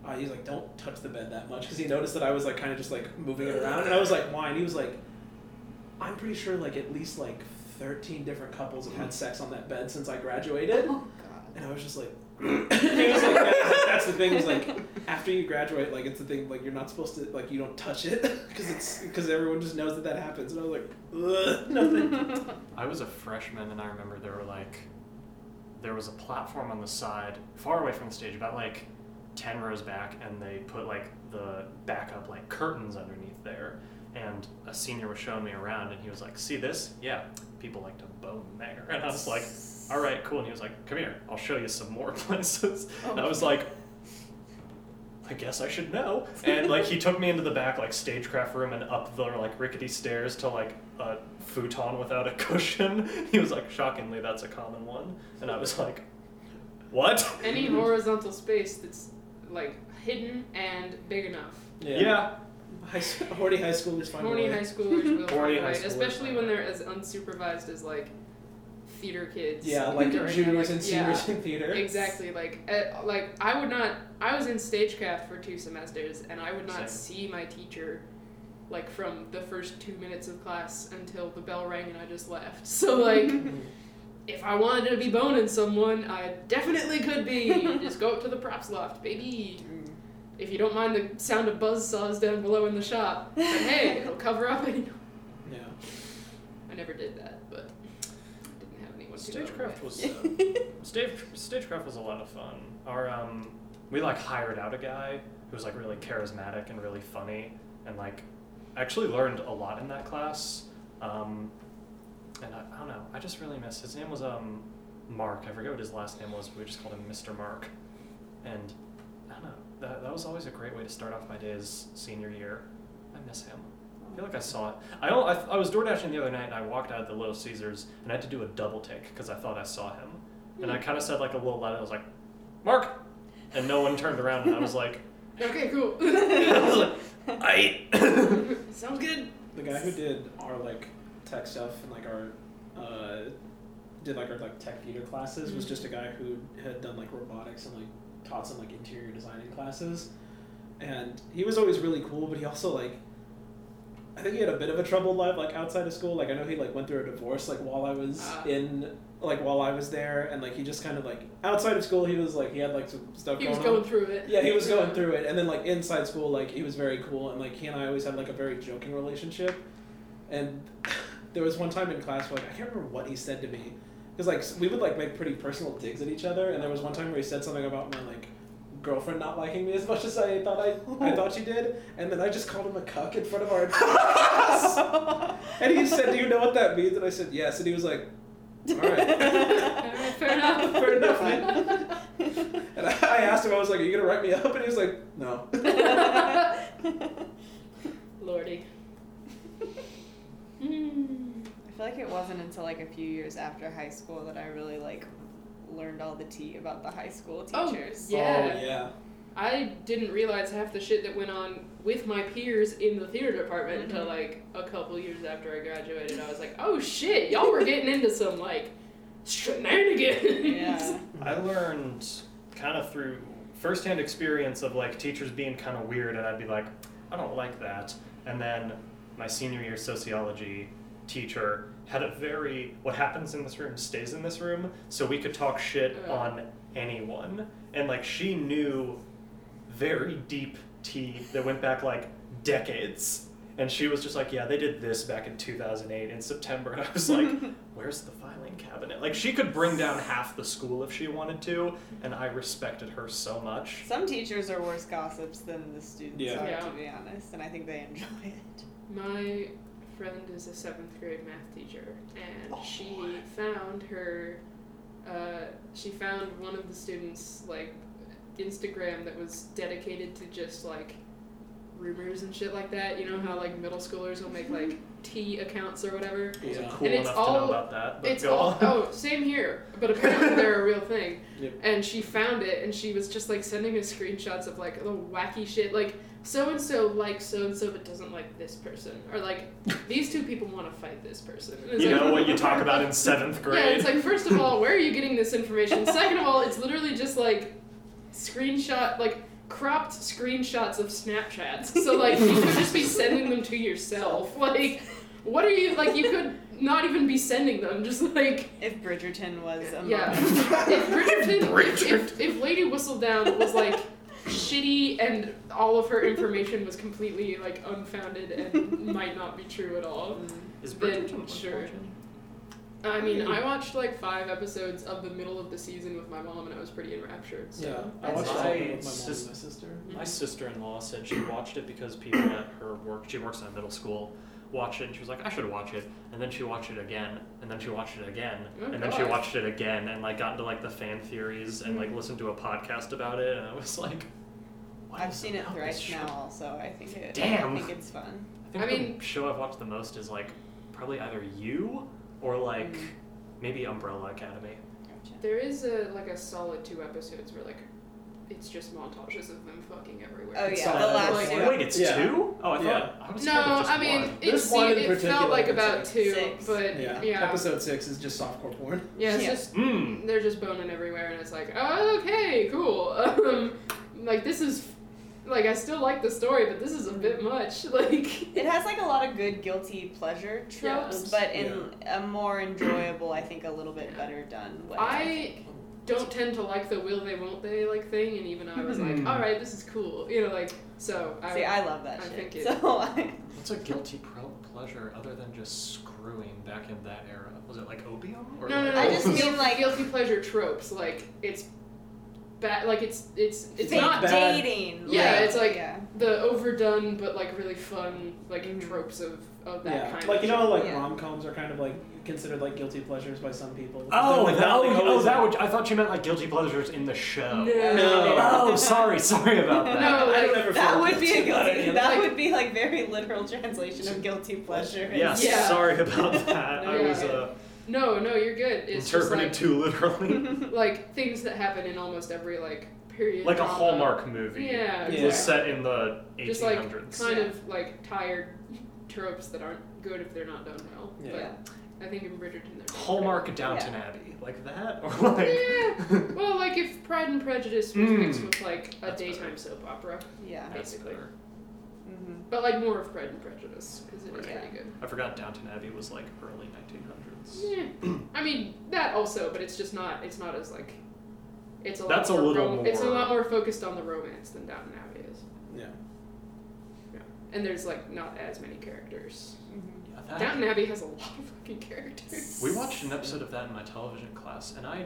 Uh, he's like, don't touch the bed that much because he noticed that I was like kind of just like moving it around, and I was like, why? And he was like, I'm pretty sure like at least like 13 different couples have had sex on that bed since I graduated. Oh god. And I was just like, he was like, that's, that's the thing. Is like after you graduate, like it's the thing. Like you're not supposed to like you don't touch it because it's because everyone just knows that that happens. And I was like, Ugh, nothing. I was a freshman and I remember there were like there was a platform on the side, far away from the stage, about like ten rows back, and they put like the backup like curtains underneath there. And a senior was showing me around, and he was like, "See this? Yeah, people like to bone there." And I was like, "All right, cool." And he was like, "Come here, I'll show you some more places." Oh. And I was like, I guess I should know. And like he took me into the back like stagecraft room and up the like rickety stairs to like a futon without a cushion. He was like, shockingly, that's a common one. And I was like, what? Any horizontal space that's like hidden and big enough. Yeah. High, s- horny high schoolers find a Horny way. high schoolers will Horny find a high way, schoolers especially when they're as unsupervised as like theater kids. Yeah, like during juniors their, and like- yeah. seniors in theater. Exactly. Like, uh, like I would not. I was in stagecraft for two semesters, and I would not see my teacher, like from the first two minutes of class until the bell rang and I just left. So like, if I wanted to be boning someone, I definitely could be. just go up to the props loft, baby. If you don't mind the sound of buzz saws down below in the shop, but hey, it'll cover up any. Yeah. I never did that, but I didn't have anyone to go Stagecraft with. was uh, stage stagecraft was a lot of fun. Our um, we like hired out a guy who was like really charismatic and really funny, and like actually learned a lot in that class. Um, and I, I don't know, I just really miss his name was um, Mark. I forget what his last name was, but we just called him Mr. Mark. And I don't know, that that was always a great way to start off my days senior year. I miss him. I feel like I saw it. I, I, I was door dashing the other night and I walked out of the Little Caesars and I had to do a double take because I thought I saw him. And I kind of said like a little loud. I was like, "Mark," and no one turned around. And I was like, Okay, cool. I was like, "I." Sounds good. The guy who did our like tech stuff and like our uh, did like our like tech theater classes was just a guy who had done like robotics and like taught some like interior designing classes, and he was always really cool. But he also like I think he had a bit of a troubled life like outside of school. Like I know he like went through a divorce like while I was Ah. in like while I was there, and like he just kind of like outside of school he was like he had like some stuff He going was on. going through it. Yeah, he was going through it, and then like inside school, like he was very cool, and like he and I always had like a very joking relationship. And there was one time in class where like, I can't remember what he said to me, because like we would like make pretty personal digs at each other, and there was one time where he said something about my like girlfriend not liking me as much as I thought I I thought she did, and then I just called him a cuck in front of our entire class. And he said, "Do you know what that means?" And I said, "Yes," and he was like, "All right." Alright, fair enough. Fair enough, man. And I, I asked him, I was like, "Are you gonna write me up?" And he was like, "No." Lordy. Mm. I feel like it wasn't until like a few years after high school that I really like learned all the tea about the high school Oh, teachers. Yeah. Oh yeah. I didn't realize half the shit that went on with my peers in the theater department until Mhm. like a couple years after I graduated. I was like, oh shit, y'all were getting into some like shenanigans. Yeah. I learned kind of through firsthand experience of like teachers being kind of weird, and I'd be like, I don't like that. And then my senior year sociology teacher had a very what happens in this room stays in this room, so we could talk shit Uh. on anyone, and like she knew very deep tea that went back like decades. And she was just like, yeah, they did this back in 2008 in September. And I was like, where's the filing cabinet? Like, she could bring down half the school if she wanted to, and I respected her so much. Some teachers are worse gossips than the students Yeah. are, Yeah. to be honest, and I think they enjoy it. My friend is a seventh grade math teacher, and Oh. she found her. Uh, she found one of the students like Instagram that was dedicated to just like rumors and shit like that. You know how like middle schoolers will make like tea accounts or whatever. I wasn't Yeah. cool And it's enough to all- know about that, but It's go all on. oh same here, but apparently they're a real thing. Yep. And she found it, and she was just like sending us screenshots of like the wacky shit, like so and so likes so and so, but doesn't like this person, or like these two people want to fight this person. And You like, know what you talk about in seventh grade? Yeah, it's like first of all, where are you getting this information? Second of all, it's literally just like screenshot, like cropped screenshots of Snapchats. So like you could just be sending them to yourself. Like, what are you like? You could not even be sending them. Just like If Bridgerton was a yeah, if Bridgerton, Bridgerton. If, if Lady Whistledown was like shitty and all of her information was completely like unfounded and might not be true at all. Mm. Is Then Bridgerton sure. unfortunate? I mean, I watched like five episodes of the middle of the season with my mom, and I was pretty enraptured. So. Yeah, I watched nice. it with my mom Sis- and my sister. Mm-hmm. My sister-in-law said she watched it because people at her work, she works in a middle school, watched it and she was like, I should watch it. And then she watched it again, and then she watched it again, Oh, and then she God. watched it again, and like got into like the fan theories and like mm-hmm. listened to a podcast about it, and I was like, what I've is seen it about this thrice show? now, also. I think it. Damn. I think it's fun. I think I the mean- show I've watched the most is like probably either you or like Mm. maybe Umbrella Academy. Gotcha. There is a like a solid two episodes where like it's just montages of them fucking everywhere. Oh It's yeah, solid. the last Like, one. Wait, it's Yeah. two? Oh, I thought Yeah. I was No, told it was just I mean one. it, There's one in it particular felt like that's about like two, six. but Yeah. yeah, Episode six is just softcore porn. yeah, it's Yeah. just Mm. they're just boning everywhere, and it's like, oh, okay, cool. Um, like this is, like I still like the story, but this is a bit much. Like, It has like a lot of good guilty pleasure tropes, Yes. but in a more enjoyable, I think, a little bit better done way. I don't tend to like the will they won't they like thing, and even I was like, Hmm. all right, this is cool, you know, like so. I, See, I love that I shit. think it- so I, What's a guilty pro- pleasure other than just screwing back in that era? Was it like opium? Or no, no, like- no. I just mean, like- guilty pleasure tropes. Like it's bad. Like it's it's it's fake not bad. dating. Yeah, like- it's like- yeah. the overdone but like really fun like Mhm. tropes of of that yeah, kind. like of you know, like Yeah. rom coms are kind of like considered like guilty pleasures by some people. Oh, like, that, not, oh, like, oh, that would, I thought you meant like guilty pleasures in the show. No. No. Oh, sorry, sorry about that. No, I like, never That would be a guilty about any guilty. of That Like- would be like very literal translation of guilty pleasure. Yes, Yeah. sorry about that. I was uh, No, no, you're good. It's just interpreting like, too literally. like things that happen in almost every like period. like a. Hallmark movie. Yeah, It was set in the 1800s. Just like kind Yeah. of like tired tropes that aren't good if they're not done well. Yeah. Yeah. But I think in Bridgerton they're Hallmark Downton Abbey. Like that? Or like. Yeah. Well, like if Pride and Prejudice was Mm. mixed with like a That's daytime better. soap opera, Yeah. That's basically. better. hmm but like more of Pride and Prejudice because it is Yeah. pretty good. I forgot Downton Abbey was like early 1900s. Yeah. I mean that also, but it's just not. It's not as like. It's a lot That's a more little rom- It's a lot more focused on the romance than Downton Abbey is. Yeah. Yeah. And there's like not as many characters. hmm Yeah, that- Downton Abbey has a lot of fucking characters. We watched an episode of that in my television class, and I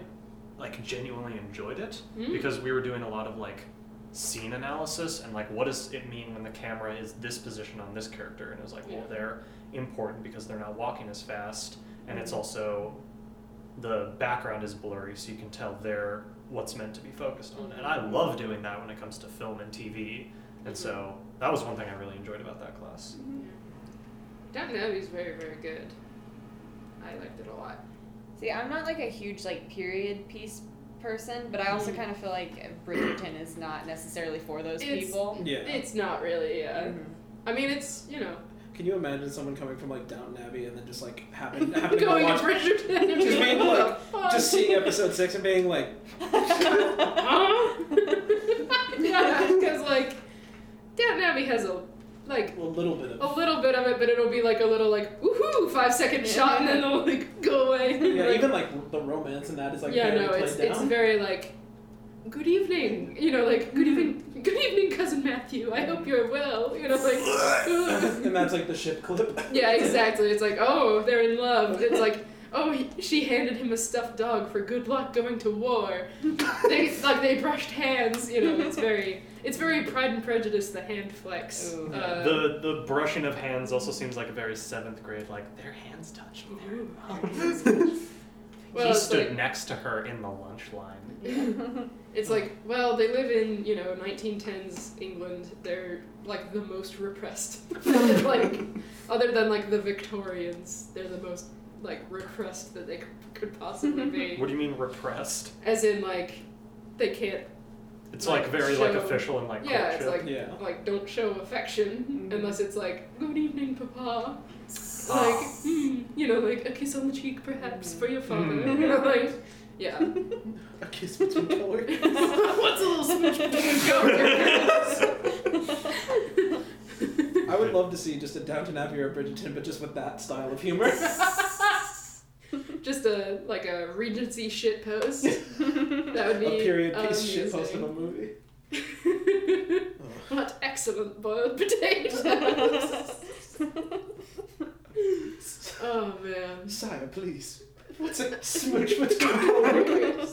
like genuinely enjoyed it Mm. because we were doing a lot of like scene analysis and like what does it mean when the camera is this position on this character, and it was like, well, Yeah. they're important because they're not walking as fast, and it's Mm-hmm. Also the background is blurry, so you can tell they're what's meant to be focused on, and I love doing that when it comes to film and TV, and so that was one thing I really enjoyed about that class. Downton Abbey is very very good. I liked it a lot. See, I'm not like a huge like period piece person, but I also Mm. kind of feel like Bridgerton is not necessarily for those It's- people. Yeah. It's not really. Yeah. Mhm. I mean, it's you know Can you imagine someone coming from like Downton Abbey and then just like happen, happening to going to watch, Bridgerton and Just being like- just seeing episode six and being like, Huh? yeah, because like Downton Abbey has a like a little bit of a little bit of it, but it'll be like a little like woohoo five second shot and then it'll like go away. Yeah, Like, even like the romance in that is like yeah, very no, played it's down. it's very like good evening, you know, like good evening, good evening, cousin Matthew. I hope you're well, you know, like. and that's like the ship clip. Yeah, exactly. It's like, oh, they're in love. It's like, oh, he, she handed him a stuffed dog for good luck going to war. they like they brushed hands. You know, it's very, it's very Pride and Prejudice. The hand flex. Ooh. Uh, the the brushing of hands also seems like a very seventh grade, like their hands touched their mouths. Well, he stood like- next to her in the lunch line. It's like, well, they live in you know 1910s England. They're like the most repressed. like, other than like the Victorians, they're the most like repressed that they could possibly be. What do you mean repressed? As in like, they can't It's Like, like, very like official and like Yeah, it's like Yeah. like don't show affection Mhm. unless it's like good evening, Papa. Like hmm, you know, like a kiss on the cheek perhaps Mhm. for your father. Mhm. You know, like yeah. A kiss between color. What's a little smooch between coworkers? I would love to see just a Downton Abbey or a Bridgerton, but just with that style of humor. just a like a Regency shit post. That would be A period piece shit post of a movie. What excellent boiled potatoes. oh man. Sire, please. What's a smooch with coworkers?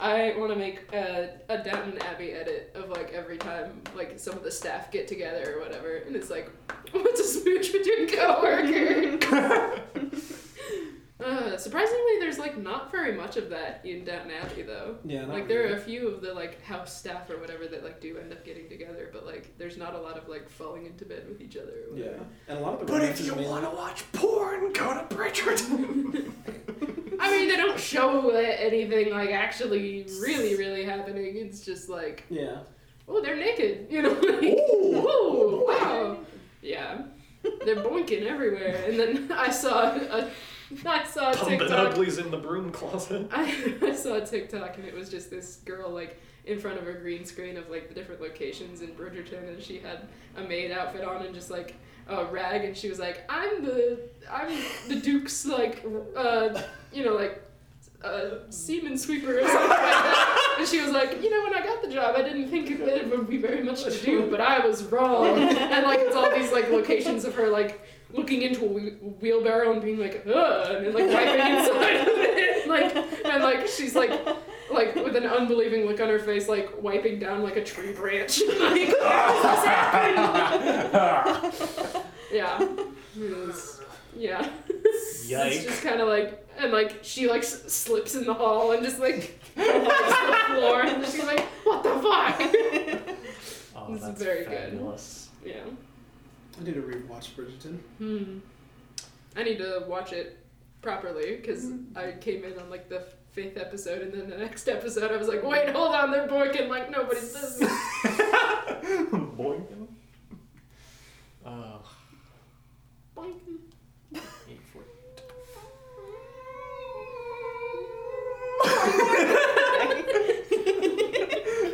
I want to make a, a Downton Abbey edit of like every time like some of the staff get together or whatever, and it's like, what's a smooch between coworkers? uh, surprisingly, there's like not very much of that in Downton Abbey though. Yeah, not Like there are a few of the like house staff or whatever that like do end up getting together, but like there's not a lot of like falling into bed with each other. Or Yeah, and a lot of the But if you want to watch porn, go to Bridgerton. I mean, they don't show anything like actually really really happening. It's just like, Yeah. oh, they're naked, you know? Like, Ooh. Ooh, wow. Yeah. They're boinking everywhere. And then I saw a, I saw a TikTok. uglies in the broom closet. I, I saw a TikTok and it was just this girl like in front of a green screen of like the different locations in Bridgerton and she had a maid outfit on and just like a rag and she was like I'm the I'm the Duke's like uh you know like uh, seaman sweeper or something like that. And she was like, you know, when I got the job, I didn't think it would- would be very much to do, but I was wrong. And like, it's all these like locations of her like looking into a wheelbarrow and being like, ugh, and then like wiping inside of it, like, and like she's like, like with an unbelieving look on her face, like wiping down like a tree branch. like, how does this happen? yeah, was- yeah. It's just kind of like, and like she like s- slips in the hall and just like falls to the floor, and she's like, what the fuck? Oh, This is that's very good. yeah. I need to rewatch Bridgerton. Hmm. I need to watch it properly because I came in on like the fifth episode, and then the next episode I was like, wait, hold on, they're boinking like nobody's business. Boinking. Uh, Boinking. eight four.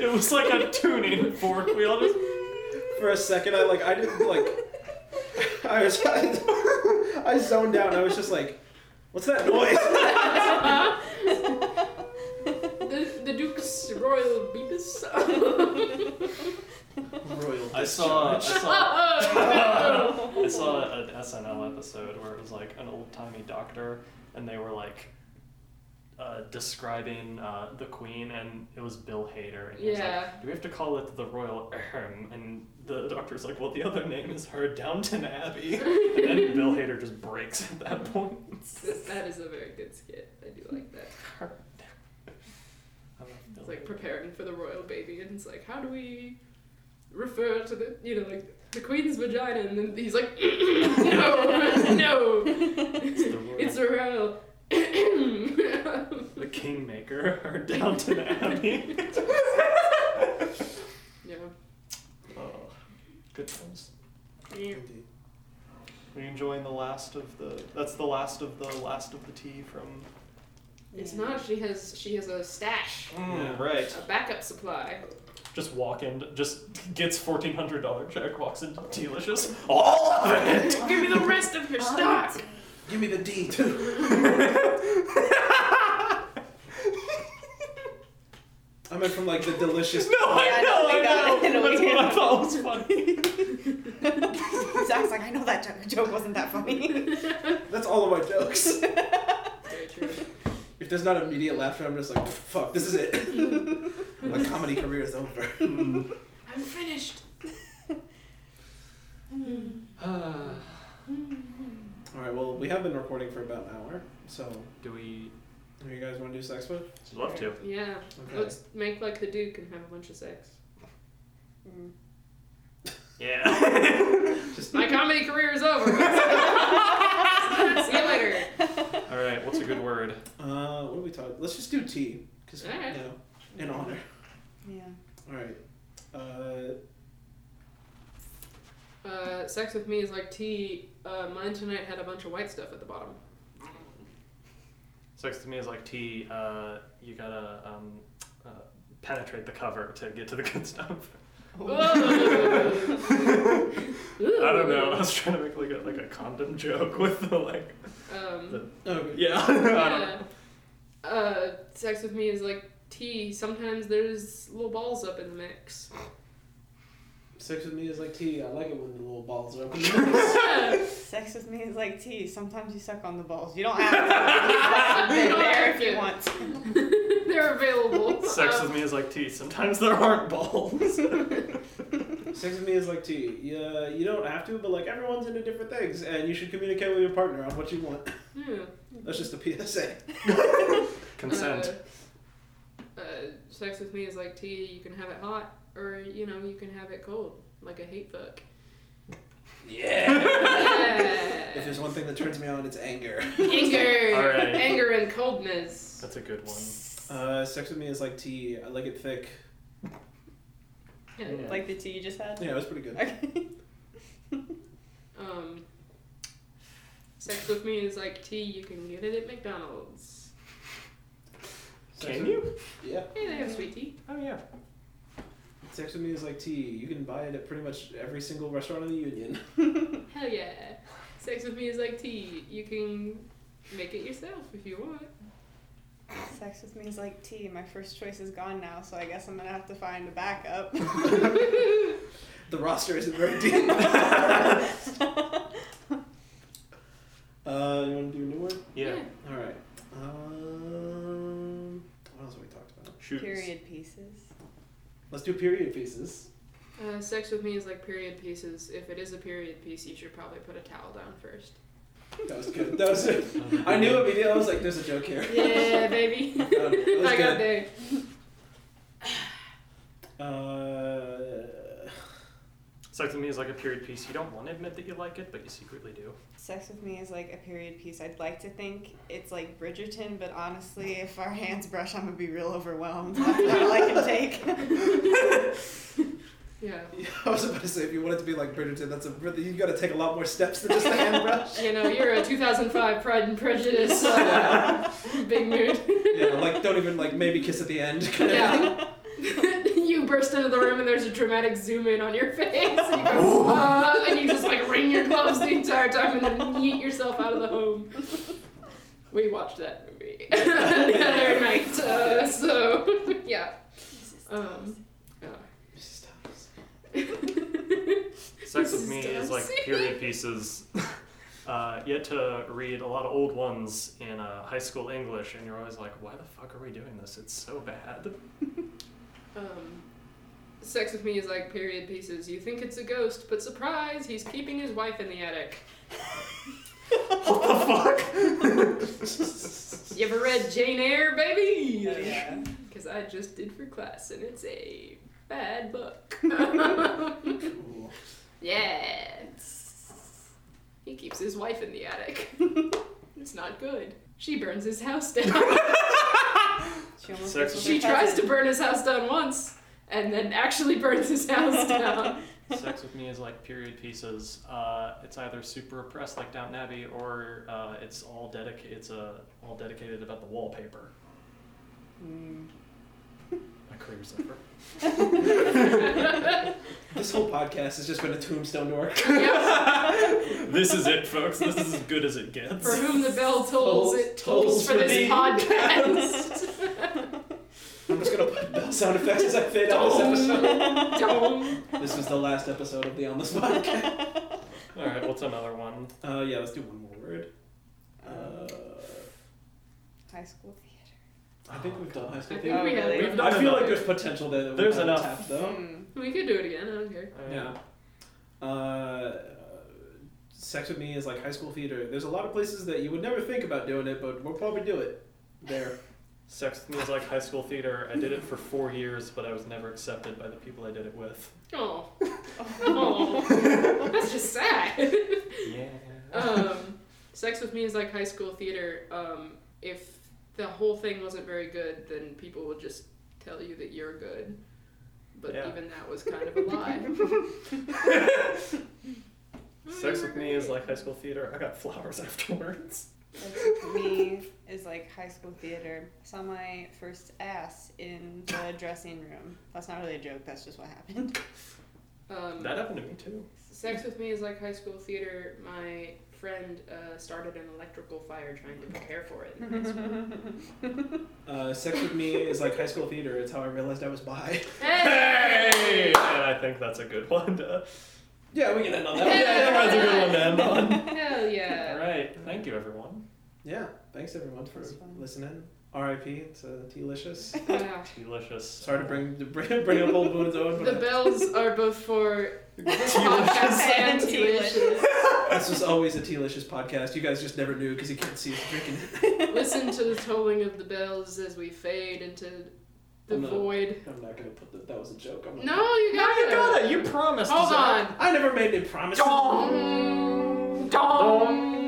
it was like a tuning fork. We all just. For a second, I like I didn't like. I was I zoned out. and I was just like, "What's that noise?" the, the Duke's Royal Beebus. Royal. I saw. I saw. oh, I saw an SNL episode where it was like an old timey doctor, and they were like uh, describing uh, the Queen, and it was Bill Hader, and he was Yeah. like, "Do we have to call it the Royal Ahem?" And the doctor's like, "Well, the other name is her Downton Abbey," and then Bill Hader just breaks at that point. that is a very good skit. I do like that. I love Bill It's like Hader. preparing for the royal baby, and it's like, how do we refer to the, you know, like the queen's vagina? And then he's like, no, no, It's the royal, it's a royal. the Kingmaker, her Downton Abbey. yeah. oh, good times. Indeed. Are you enjoying the last of the? That's the last of the last of the tea from. It's not. She has. She has a stash, Mm, right. a backup supply. Just walk in, just gets fourteen hundred dollar check, walks into Delicious. All of it. Give me the rest of your stock. Give me the D too. I meant from like the delicious. No, I Yeah, know, I got know. it. That's We what I got it. thought was funny. Zach's like, I know that jo- joke wasn't that funny. That's all of my jokes. Very true. If there's not immediate laughter, I'm just like, fuck, this is it. My comedy career is over. Mm. I'm finished. All right, well, we have been recording for about an hour, so Do we? Who you guys want to do sex with? Love to. Yeah. Okay. Let's make like the Duke and have a bunch of sex. Yeah. Just My comedy career is over. See you later. All right. What's a good word? uh, what do we talk? Let's just do tea, because Alright. you know, in honor. Yeah. All right. Uh, Uh, sex with me is like tea. Uh, mine tonight had a bunch of white stuff at the bottom. Sex to me is like tea. Uh, you gotta um, uh, penetrate the cover to get to the good stuff. Whoa. I don't know. I was trying to make like a like a condom joke with the like. Um, Okay. Yeah. I don't know. yeah. Uh, sex with me is like tea. Sometimes there's little balls up in the mix. Sex with me is like tea. I like it when the little balls are open. Yeah. Sex with me is like tea. Sometimes you suck on the balls. You don't have to. They're there if you want to. They're available. Sex with me is like tea. Sometimes there aren't balls. Sex with me is like tea. Yeah, you don't have to, but like everyone's into different things, and you should communicate with your partner on what you want. Yeah. That's just a PSA. Consent. Uh, uh, sex with me is like tea. You can have it hot, or you know, you can have it cold, like a hate fuck. Yeah. Yeah. if there's one thing that turns me on, it's anger. Anger, All right. anger and coldness. That's a good one. Uh, sex with me is like tea. I like it thick. Yeah. Like the tea you just had? Yeah, it was pretty good. Okay. Um, sex with me is like tea. You can get it at McDonald's. Can you? Yeah. Hey, they have sweet tea. Oh yeah. Sex with me is like tea. You can buy it at pretty much every single restaurant in the union. Hell yeah. Sex with me is like tea. You can make it yourself if you want. Sex with me is like tea. My first choice is gone now, so I guess I'm gonna have to find a backup. The roster isn't very deep. uh, you want to do a new one? Yeah. All right. Um, what else have we talked about? Shoot. Period pieces. Let's do period pieces. Uh, sex with me is like period pieces. If it is a period piece, you should probably put a towel down first. That was good. That was. Good. I knew immediately. I was like, "There's a joke here." Yeah, baby. That was I got good. there. Uh, Sex with me is like a period piece. You don't want to admit that you like it, but you secretly do. Sex with me is like a period piece. I'd like to think it's like Bridgerton, but honestly, if our hands brush, I'm gonna be real overwhelmed. That's not all I can take. Yeah. I was about to say, if you want it to be like Bridgerton, that's a really you got to take a lot more steps than just a hand brush. You know, you're a 2005 Pride and Prejudice uh, big mood. Yeah, like don't even like maybe kiss at the end. Kind of Yeah. You burst into the room and there's a dramatic zoom in on your face. And you, go, uh, and you just like wring your gloves the entire time and then yeet yourself out of the home. We watched that movie the other night. Uh, so, yeah. Um, yeah. Sex with me is is like period pieces. Uh, you had to read a lot of old ones in uh, high school English, and you're always like, "Why the fuck are we doing this? It's so bad." Um, sex with me is like period pieces. You think it's a ghost, but surprise, he's keeping his wife in the attic. what the fuck? You ever read Jane Eyre, baby? yeah. Because I just did for class, and it's a bad book. Cool. yeah. He keeps his wife in the attic. it's not good. She burns his house down. She almost Sex gets with she tries to burn his house down once, and then actually burns his house down. Sex with me is like period pieces. Uh, it's either super oppressed like Downton Abbey, or uh, it's all dedicated. It's uh, all dedicated about the wallpaper. Mm. My career's over. This whole podcast has just been a tombstone to our Yep. this is it, folks. This is as good as it gets. For whom the bell tolls, Tolls- it tolls, tolls for for this thee. podcast. I'm just gonna put bell sound effects as I fade out this episode. Dome. This was the last episode of the On the Spot. All right, what's another one? Uh, yeah, let's do one more word. Uh, High school theater. I think we've done high school I think theater. we have. We've done I feel like there's potential there. That we There's haven't enough. Tapped, though. Mm. We could do it again. I don't care. Yeah. Uh, sex with me is like high school theater. There's a lot of places that you would never think about doing it, but we'll probably do it there. Sex with me is like high school theater. I did it for four years, but I was never accepted by the people I did it with. Oh. Oh. That's just sad. Yeah. um, sex with me is like high school theater. Um, if the whole thing wasn't very good, then people would just tell you that you're good. But Yeah. even that was kind of a lie. Sex with me is like high school theater. I got flowers afterwards. Sex with me is like like high school theater. I saw my first ass in the dressing room. That's not really a joke. That's just what happened. Um, That happened to me too. Sex with Me is like high school theater. My friend uh, started an electrical fire trying to prepare for it in. Uh, Sex with Me is like high school theater. It's how I realized I was bi. Hey! And I think that's a good one to. Yeah, we can end on that. Yeah, one. that's a good one to end on. Hell yeah. right. Thank you, everyone. Yeah, thanks everyone for listening. R.I.P. to T-licious. Uh, yeah. Delicious. Sorry to bring to bring, bring up old wounds, Owen, The but bells are both for this podcast and And T-licious. this was always a T-licious podcast. You guys just never knew because you can't see us drinking. Listen to the tolling of the bells as we fade into the I'm not, void. I'm not gonna put that. That was a joke. I'm not, no, you got no, it. you got it. You promised. Hold on. I never made any promises. Mm. Dong. Dong. Dong.